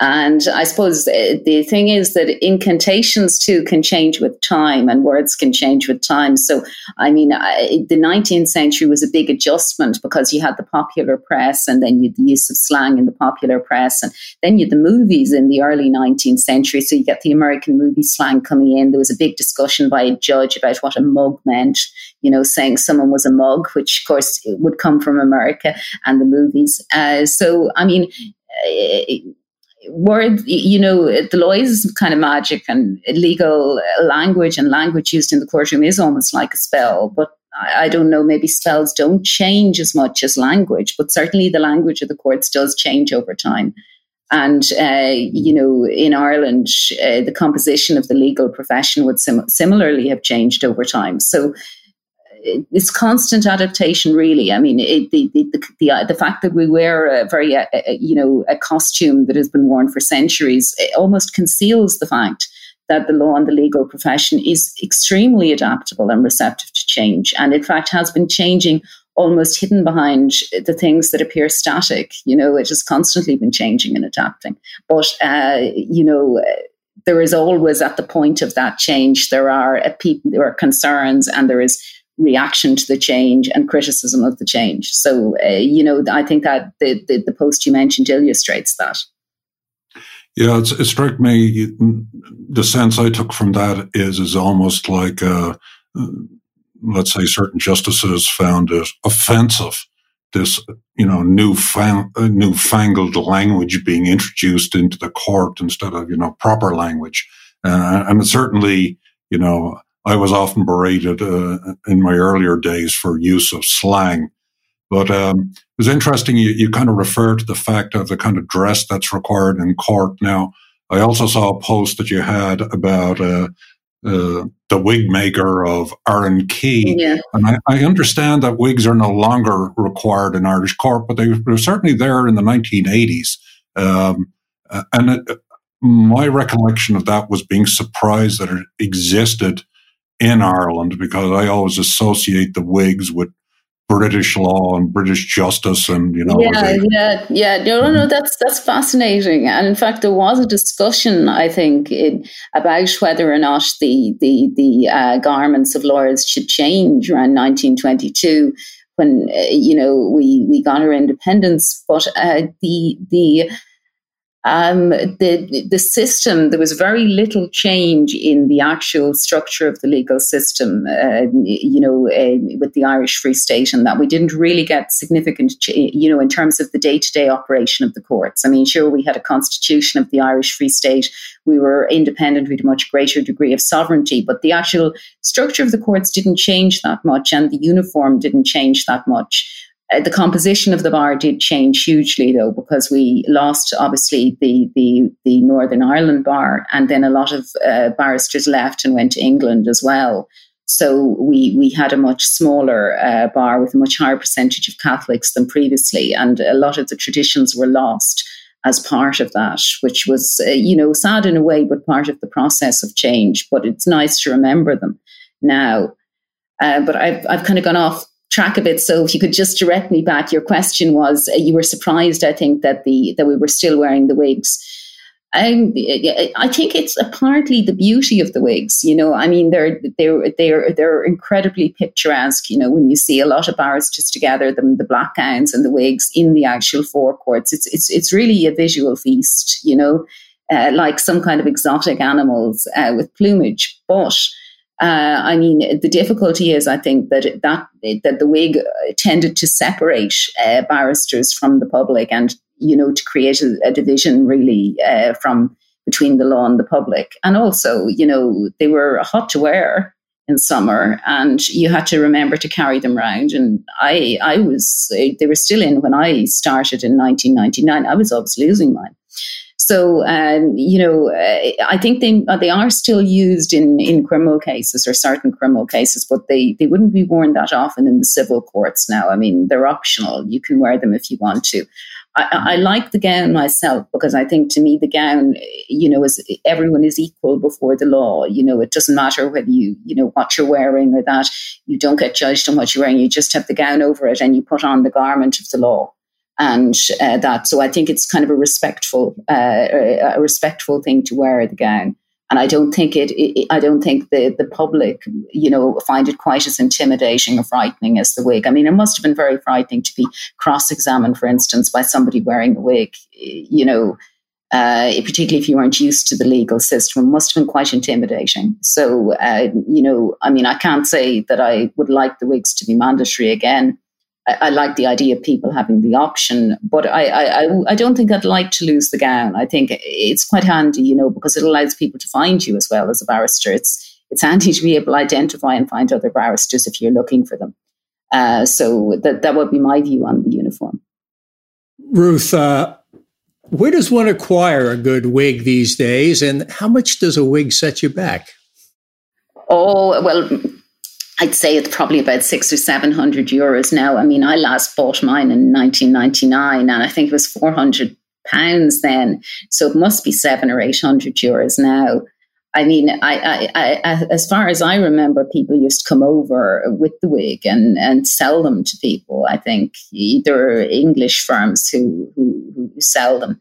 And I suppose the thing is that incantations too can change with time and words can change with time. So, I mean, I, the 19th century was a big adjustment because you had the popular press and then you had the use of slang in the popular press. And then you had the movies in the early 19th century. So you get the American movie slang coming in. There was a big discussion by a judge about what a mug meant, you know, saying someone was a mug, which of course would come from America and the movies. Uh, so, I mean, word, you know, the law is kind of magic and legal language and language used in the courtroom is almost like a spell. But I, I don't know, maybe spells don't change as much as language, but certainly the language of the courts does change over time. And, uh, you know, in Ireland, uh, the composition of the legal profession would sim- similarly have changed over time. So it's constant adaptation, really. I mean, it, the, the, the, the, uh, fact that we wear a very, uh, uh, you know, a costume that has been worn for centuries almost conceals the fact that the law and the legal profession is extremely adaptable and receptive to change. And in fact, has been changing almost hidden behind the things that appear static. You know, it has constantly been changing and adapting. But, uh, you know, there is always at the point of that change, there are, people, there are concerns and there is reaction to the change and criticism of the change. So, uh, you know, I think that the, the, the, post you mentioned illustrates that. Yeah, it struck me. The sense I took from that is is almost like, uh, let's say, certain justices found it offensive this, you know, newfang- uh, newfangled language being introduced into the court instead of, you know, proper language. Uh, and certainly, you know, I was often berated uh, in my earlier days for use of slang. But um, it was interesting. You, you kind of referred to the fact of the kind of dress that's required in court. Now, I also saw a post that you had about uh, uh, the wig maker of Arran Quay. Yeah. And I, I, understand that wigs are no longer required in Irish court, but they were certainly there in the 1980s. Um, and it, my recollection of that was being surprised that it existed in Ireland because I always associate the wigs with British law and British justice, and you know. Yeah, they, yeah, yeah. No, no, no. Mm-hmm. That's that's fascinating. And in fact, there was a discussion, I think, in, about whether or not the the the uh, garments of lawyers should change around 1922 when uh, you know we we got our independence. But uh, the the um, the the system there was very little change in the actual structure of the legal system. Uh, you know, uh, with the Irish Free State, and that we didn't really get significant, you know, in terms of the day to day operation of the courts. I mean, sure, we had a constitution of the Irish Free State. We were independent. We had a much greater degree of sovereignty, but the actual structure of the courts didn't change that much, and the uniform didn't change that much. Uh, the composition of the bar did change hugely, though, because we lost obviously the the, the Northern Ireland bar, and then a lot of uh, barristers left and went to England as well. So we we had a much smaller uh, bar with a much higher percentage of Catholics than previously, and a lot of the traditions were lost as part of that, which was uh, you know sad in a way, but part of the process of change. But it's nice to remember them now. Uh, but I've I've kind of gone off track of it. So if you could just direct me back, your question was uh, you were surprised, I think, that the that we were still wearing the wigs. Um, I think it's partly the beauty of the wigs. You know, I mean, they're they're they're they're incredibly picturesque. You know, when you see a lot of barristers together, the, the black gowns and the wigs in the actual Four Courts, it's it's it's really a visual feast. You know, uh, like some kind of exotic animals uh, with plumage, but uh, I mean, the difficulty is, I think, that that that the wig tended to separate uh, barristers from the public, and you know, to create a, a division really uh, from between the law and the public. And also, you know, they were hot to wear in summer, and you had to remember to carry them around. And I, I was, they were still in when I started in 1999. I was obviously losing mine. So, um, you know, uh, I think they uh, they are still used in, in criminal cases or certain criminal cases, but they, they wouldn't be worn that often in the civil courts now. I mean, they're optional. You can wear them if you want to. I, I, like the gown myself because I think to me the gown, you know, is everyone is equal before the law. You know, it doesn't matter whether you, you know, what you're wearing or that. You don't get judged on what you're wearing. You just have the gown over it and you put on the garment of the law and uh, that. So I think it's kind of a respectful, uh, a respectful thing to wear the gown. And I don't think it, it, I don't think the, the public, you know, find it quite as intimidating or frightening as the wig. I mean, it must have been very frightening to be cross-examined, for instance, by somebody wearing a wig, you know, uh, particularly if you weren't used to the legal system, must have been quite intimidating. So, uh, you know, I mean, I can't say that I would like the wigs to be mandatory again. I, I, like the idea of people having the option, but I, I, I don't think I'd like to lose the gown. I think it's quite handy, you know, because it allows people to find you as well as a barrister. It's it's handy to be able to identify and find other barristers if you're looking for them. Uh, so that that would be my view on the uniform. Ruth, uh, where does one acquire a good wig these days, and how much does a wig set you back? Oh well, I'd say it's probably about six or seven hundred euros now. I mean, I last bought mine in 1999, and I think it was 400 pounds then. So it must be seven or eight hundred euros now. I mean, I, I, I, as far as I remember, people used to come over with the wig and, and sell them to people. I think are English firms who, who, who sell them.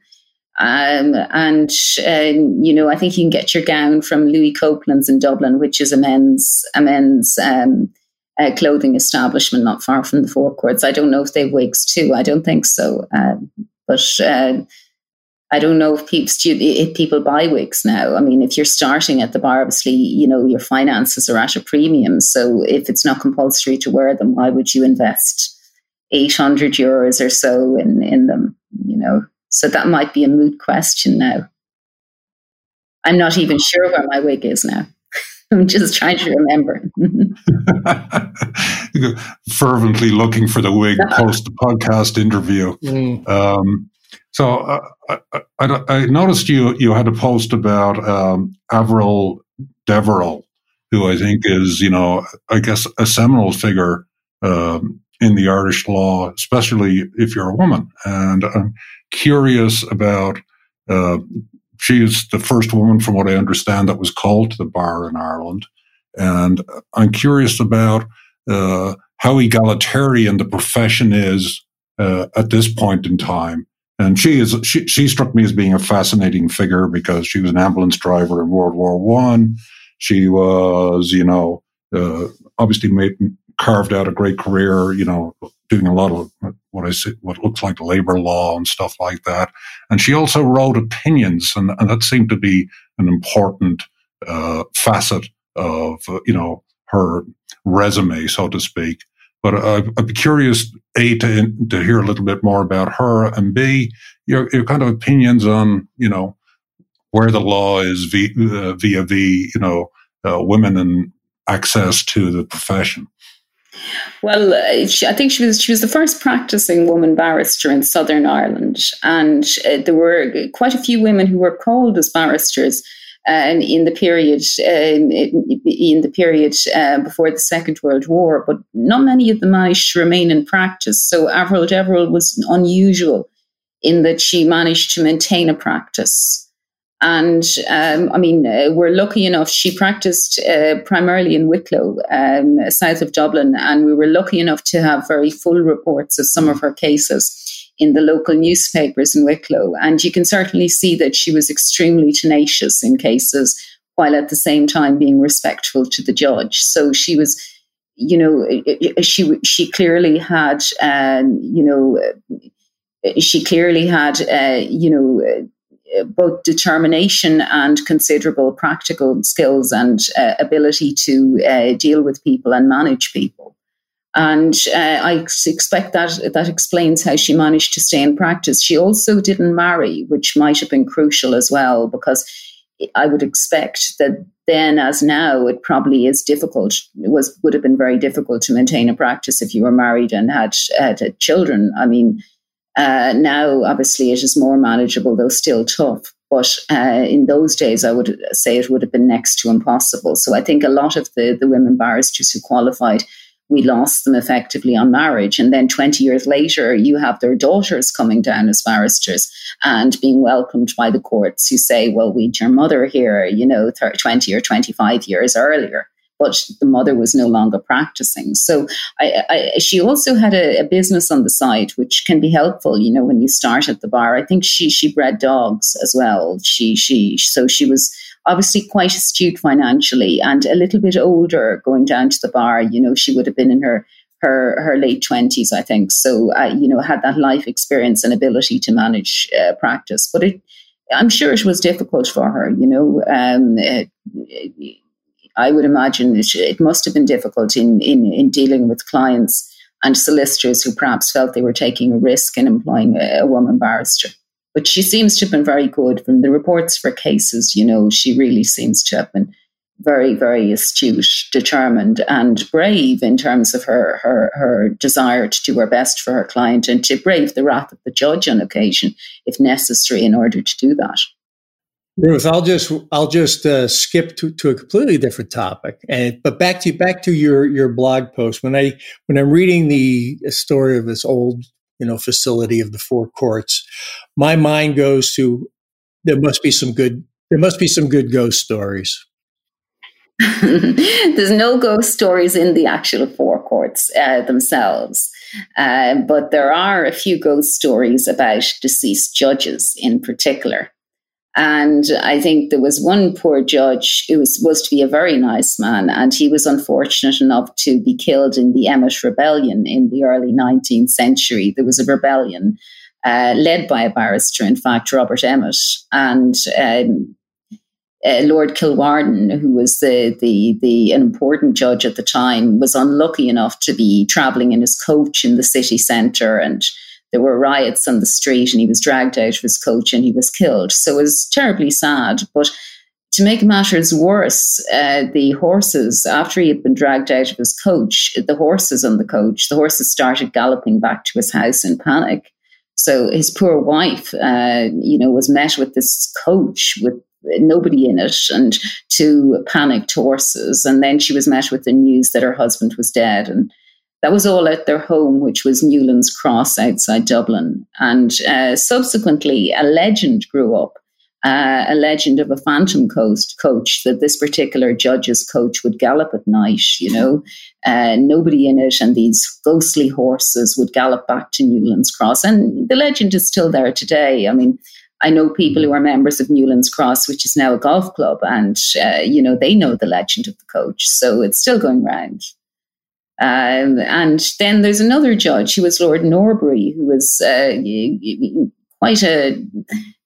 Um, and, um, you know, I think you can get your gown from Louis Copeland's in Dublin, which is a men's, a men's um, uh, clothing establishment not far from the Four Courts. I don't know if they have wigs too. I don't think so. Um, but uh, I don't know if people, if people buy wigs now. I mean, if you're starting at the bar, obviously, you know, your finances are at a premium. So if it's not compulsory to wear them, why would you invest 800 euros or so in, in them, you know? So that might be a moot question now. I'm not even sure where my wig is now. I'm just trying to remember. Fervently looking for the wig post the podcast interview. Mm. Um, so uh, I, I, I, noticed you you had a post about um, Averil Deverell, who I think is you know I guess a seminal figure um, in the Irish law, especially if you're a woman. And I'm curious about. Uh, she is the first woman, from what I understand, that was called to the bar in Ireland. And I'm curious about uh, how egalitarian the profession is uh, at this point in time. And she is she, she struck me as being a fascinating figure because she was an ambulance driver in World War One. She was, you know, uh, obviously made carved out a great career, you know, doing a lot of what I say, what looks like labor law and stuff like that. And she also wrote opinions, and, and that seemed to be an important uh, facet of, uh, you know, her resume, so to speak. But uh, I'd be curious, A, to, to hear a little bit more about her, and B, your, your kind of opinions on, you know, where the law is via, uh, via the, you know, uh, women and access to the profession. Well, uh, she, I think she was she was the first practicing woman barrister in Southern Ireland, and uh, there were quite a few women who were called as barristers. Uh, in the period um, in the period uh, before the Second World War, but not many of them managed to remain in practice. So Averil Deverell was unusual in that she managed to maintain a practice and um, I mean, uh, we're lucky enough, she practiced uh, primarily in Wicklow, um, south of Dublin, and we were lucky enough to have very full reports of some of her cases in the local newspapers in Wicklow. And you can certainly see that she was extremely tenacious in cases while at the same time being respectful to the judge. So she was you know, she she clearly had, um, you know, she clearly had, uh, you know, both determination and considerable practical skills and uh, ability to uh, deal with people and manage people. And uh, I expect that that explains how she managed to stay in practice. She also didn't marry, which might have been crucial as well, because I would expect that then, as now, it probably is difficult. It was would have been very difficult to maintain a practice if you were married and had, had children. I mean, uh, now, obviously, it is more manageable, though still tough. But uh, in those days, I would say it would have been next to impossible. So I think a lot of the, the women barristers who qualified, we lost them effectively on marriage. And then 20 years later, you have their daughters coming down as barristers and being welcomed by the courts who say, well, we'd your mother here, you know, 30, 20 or 25 years earlier but the mother was no longer practicing. So I, I, she also had a, a, business on the side, which can be helpful. You know, when you start at the bar, I think she she bred dogs as well. She she so she was obviously quite astute financially and a little bit older going down to the bar. You know, she would have been in her her her late twenties, I think. So uh, you know, had that life experience and ability to manage uh, practice, but it. I'm sure it was difficult for her, you know. Um, it, I would imagine it, it must have been difficult in, in, in dealing with clients and solicitors who perhaps felt they were taking a risk in employing a, a woman barrister. But she seems to have been very good from the reports for cases. You know, she really seems to have been very, very astute, determined, and brave in terms of her, her, her desire to do her best for her client and to brave the wrath of the judge on occasion, if necessary, in order to do that. Ruth, I'll just I'll just uh, skip to, to a completely different topic, and but back to back to your your blog post. When I when I'm reading the story of this old you know facility of the four courts, my mind goes to there must be some good there must be some good ghost stories. There's no ghost stories in the actual four courts uh, themselves, uh, but there are a few ghost stories about deceased judges in particular. And I think there was one poor judge who was supposed to be a very nice man, and he was unfortunate enough to be killed in the Emmet Rebellion in the early 19th century. There was a rebellion uh, led by a barrister, in fact, Robert Emmet. And um, uh, Lord Kilwarden, who was the, the, the an important judge at the time, was unlucky enough to be travelling in his coach in the city centre, and there were riots on the street, and he was dragged out of his coach and he was killed. So it was terribly sad. But to make matters worse, uh, the horses, after he had been dragged out of his coach, the horses on the coach, the horses started galloping back to his house in panic. So his poor wife, uh, you know, was met with this coach with nobody in it and two panicked horses. And then she was met with the news that her husband was dead. And that was all at their home, which was Newlands Cross outside Dublin. And uh, subsequently, a legend grew up. Uh, a legend of a phantom coast coach that this particular judge's coach would gallop at night, you know, uh, nobody in it, and these ghostly horses would gallop back to Newlands Cross. And the legend is still there today. I mean, I know people who are members of Newlands Cross, which is now a golf club, and uh, you know they know the legend of the coach, so it's still going round. Um, and then there's another judge who was Lord Norbury, who was uh, quite a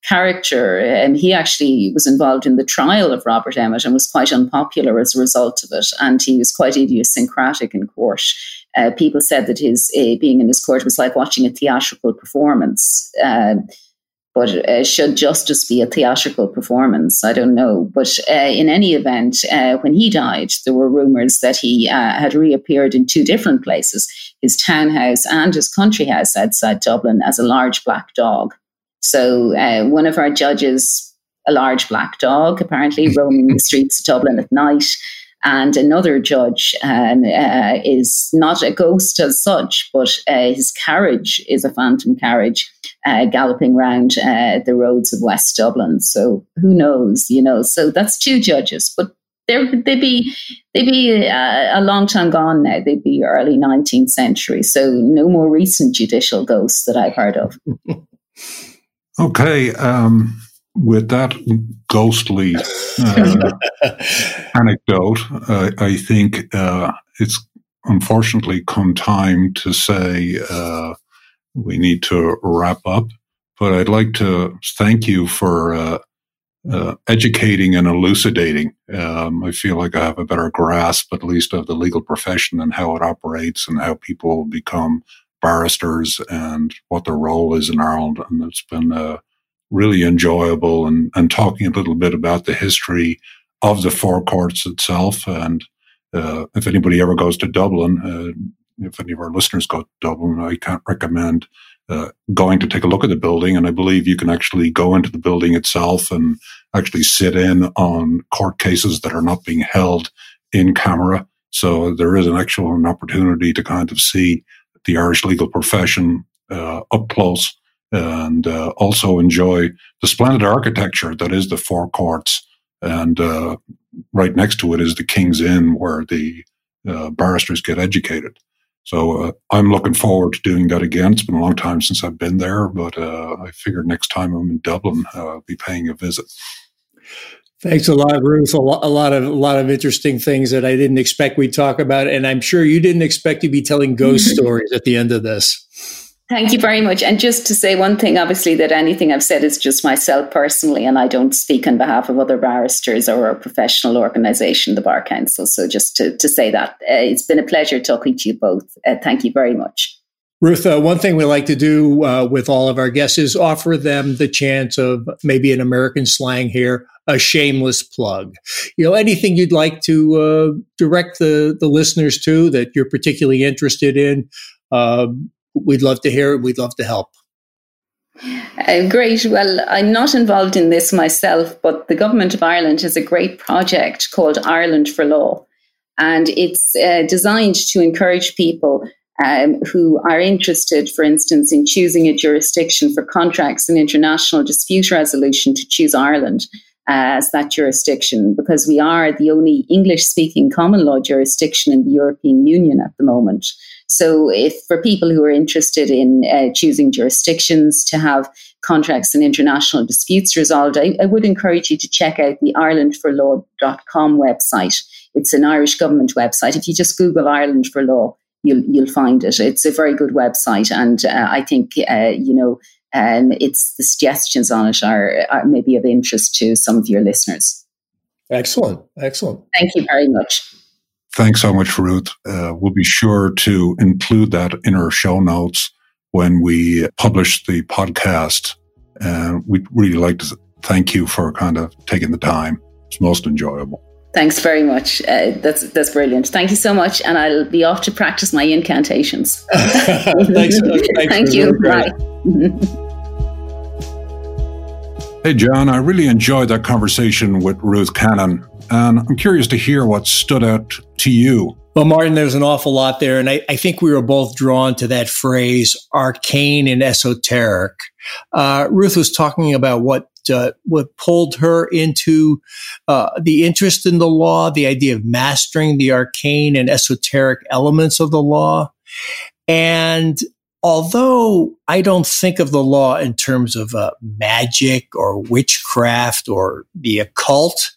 character. And he actually was involved in the trial of Robert Emmet and was quite unpopular as a result of it. And he was quite idiosyncratic in court. Uh, people said that his uh, being in his court was like watching a theatrical performance. Uh, but uh, should justice be a theatrical performance? I don't know. But uh, in any event, uh, when he died, there were rumors that he uh, had reappeared in two different places his townhouse and his country house outside Dublin as a large black dog. So uh, one of our judges, a large black dog, apparently roaming the streets of Dublin at night. And another judge um, uh, is not a ghost as such, but uh, his carriage is a phantom carriage uh, galloping around uh, the roads of West Dublin. So who knows, you know? So that's two judges, but they'd be they'd be uh, a long time gone now. They'd be early nineteenth century. So no more recent judicial ghosts that I've heard of. okay. Um with that ghostly uh, anecdote, uh, I think uh, it's unfortunately come time to say uh, we need to wrap up. But I'd like to thank you for uh, uh, educating and elucidating. Um, I feel like I have a better grasp, at least, of the legal profession and how it operates and how people become barristers and what their role is in Ireland. And it's been really enjoyable and, and talking a little bit about the history of the four courts itself. And uh, if anybody ever goes to Dublin, uh, if any of our listeners go to Dublin, I can't recommend uh, going to take a look at the building. And I believe you can actually go into the building itself and actually sit in on court cases that are not being held in camera. So there is an actual an opportunity to kind of see the Irish legal profession uh, up close and uh, also enjoy the splendid architecture that is the four courts. And uh, right next to it is the King's Inn, where the uh, barristers get educated. So uh, I'm looking forward to doing that again. It's been a long time since I've been there, but uh, I figure next time I'm in Dublin, uh, I'll be paying a visit. Thanks a lot, Ruth. A lot, a lot of a lot of interesting things that I didn't expect we'd talk about, and I'm sure you didn't expect to be telling ghost stories at the end of this. Thank you very much. And just to say one thing, obviously, that anything I've said is just myself personally, and I don't speak on behalf of other barristers or a professional organisation, the Bar Council. So just to, to say that, uh, it's been a pleasure talking to you both. Uh, thank you very much. Ruth, uh, one thing we like to do uh, with all of our guests is offer them the chance of maybe an American slang here, a shameless plug. You know, anything you'd like to uh, direct the, the listeners to that you're particularly interested in. We'd love to hear it. We'd love to help. Uh, great. Well, I'm not involved in this myself, but the Government of Ireland has a great project called Ireland for Law. And it's uh, designed to encourage people um, who are interested, for instance, in choosing a jurisdiction for contracts and international dispute resolution to choose Ireland. as that jurisdiction because we are the only English speaking common law jurisdiction in the European Union at the moment. So, if for people who are interested in uh, choosing jurisdictions to have contracts and international disputes resolved, I, I would encourage you to check out the IrelandForLaw.com website. It's an Irish government website. If you just Google Ireland for Law, you'll you'll find it. It's a very good website, and uh, I think uh, you know um, it's the suggestions on it are, are maybe of interest to some of your listeners. Excellent, excellent. Thank you very much. Thanks so much, Ruth. Uh, we'll be sure to include that in our show notes when we publish the podcast. And we'd really like to thank you for kind of taking the time. It's most enjoyable. Thanks very much. Uh, that's that's brilliant. Thank you so much, and I'll be off to practice my incantations. thanks, thanks, Thank you. Bye. hey, John, I really enjoyed that conversation with Ruth Cannon, and I'm curious to hear what stood out to you. Well, Martin, there's an awful lot there, and I, I think we were both drawn to that phrase, arcane and esoteric. Uh, Ruth was talking about what uh, what pulled her into uh, the interest in the law, the idea of mastering the arcane and esoteric elements of the law. And although I don't think of the law in terms of uh, magic or witchcraft or the occult,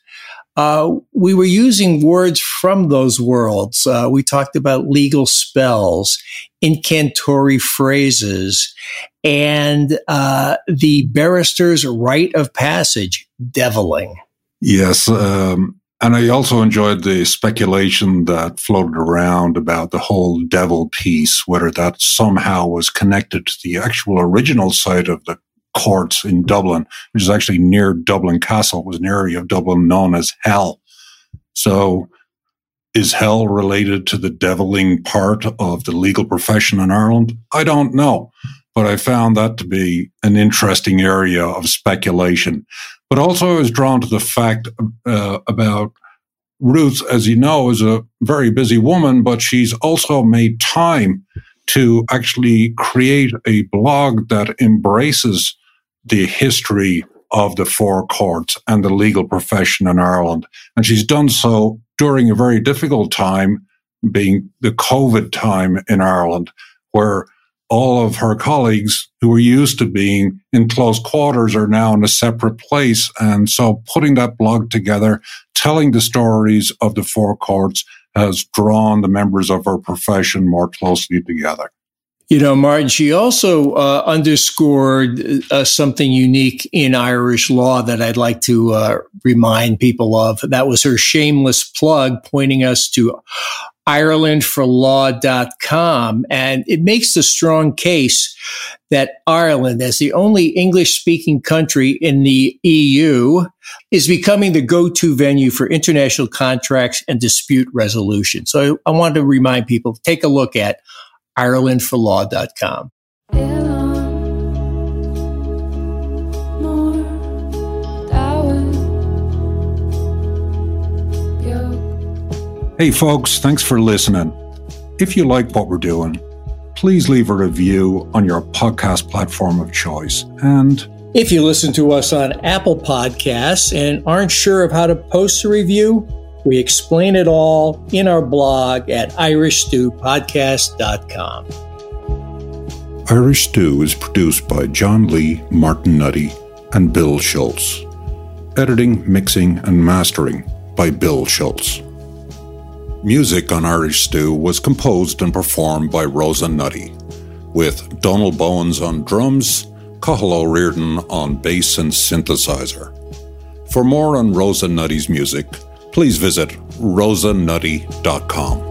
uh, we were using words from those worlds. Uh, we talked about legal spells, incantory phrases, and uh, the barrister's rite of passage, deviling. Yes. Um, and I also enjoyed the speculation that floated around about the whole devil piece, whether that somehow was connected to the actual original site of the courts in Dublin, which is actually near Dublin Castle. Was an area of Dublin known as Hell. So is hell related to the deviling part of the legal profession in Ireland? I don't know, but I found that to be an interesting area of speculation. But also, I was drawn to the fact uh, about Ruth, as you know, is a very busy woman, but she's also made time to actually create a blog that embraces the history of the four courts and the legal profession in Ireland. And she's done so during a very difficult time, being the COVID time in Ireland, where all of her colleagues who were used to being in close quarters are now in a separate place. And so putting that blog together, telling the stories of the four courts has drawn the members of her profession more closely together. You know, Martin, she also uh, underscored uh, something unique in Irish law that I'd like to uh, remind people of. That was her shameless plug pointing us to IrelandForLaw.com. And it makes the strong case that Ireland, as the only English speaking country in the EU, is becoming the go to venue for international contracts and dispute resolution. So I, I wanted to remind people take a look at IrelandForLaw.com. Hey, folks, thanks for listening. If you like what we're doing, please leave a review on your podcast platform of choice. And if you listen to us on Apple Podcasts and aren't sure of how to post a review, we explain it all in our blog at irishstewpodcast.com. Irish Stew is produced by John Lee, Martin Nutty, and Bill Schultz. Editing, mixing, and mastering by Bill Schultz. Music on Irish Stew was composed and performed by Rosa Nutty, with Donald Bowens on drums, Cathal O'Riordan on bass and synthesizer. For more on Rosa Nutty's music, please visit rosanutty.com.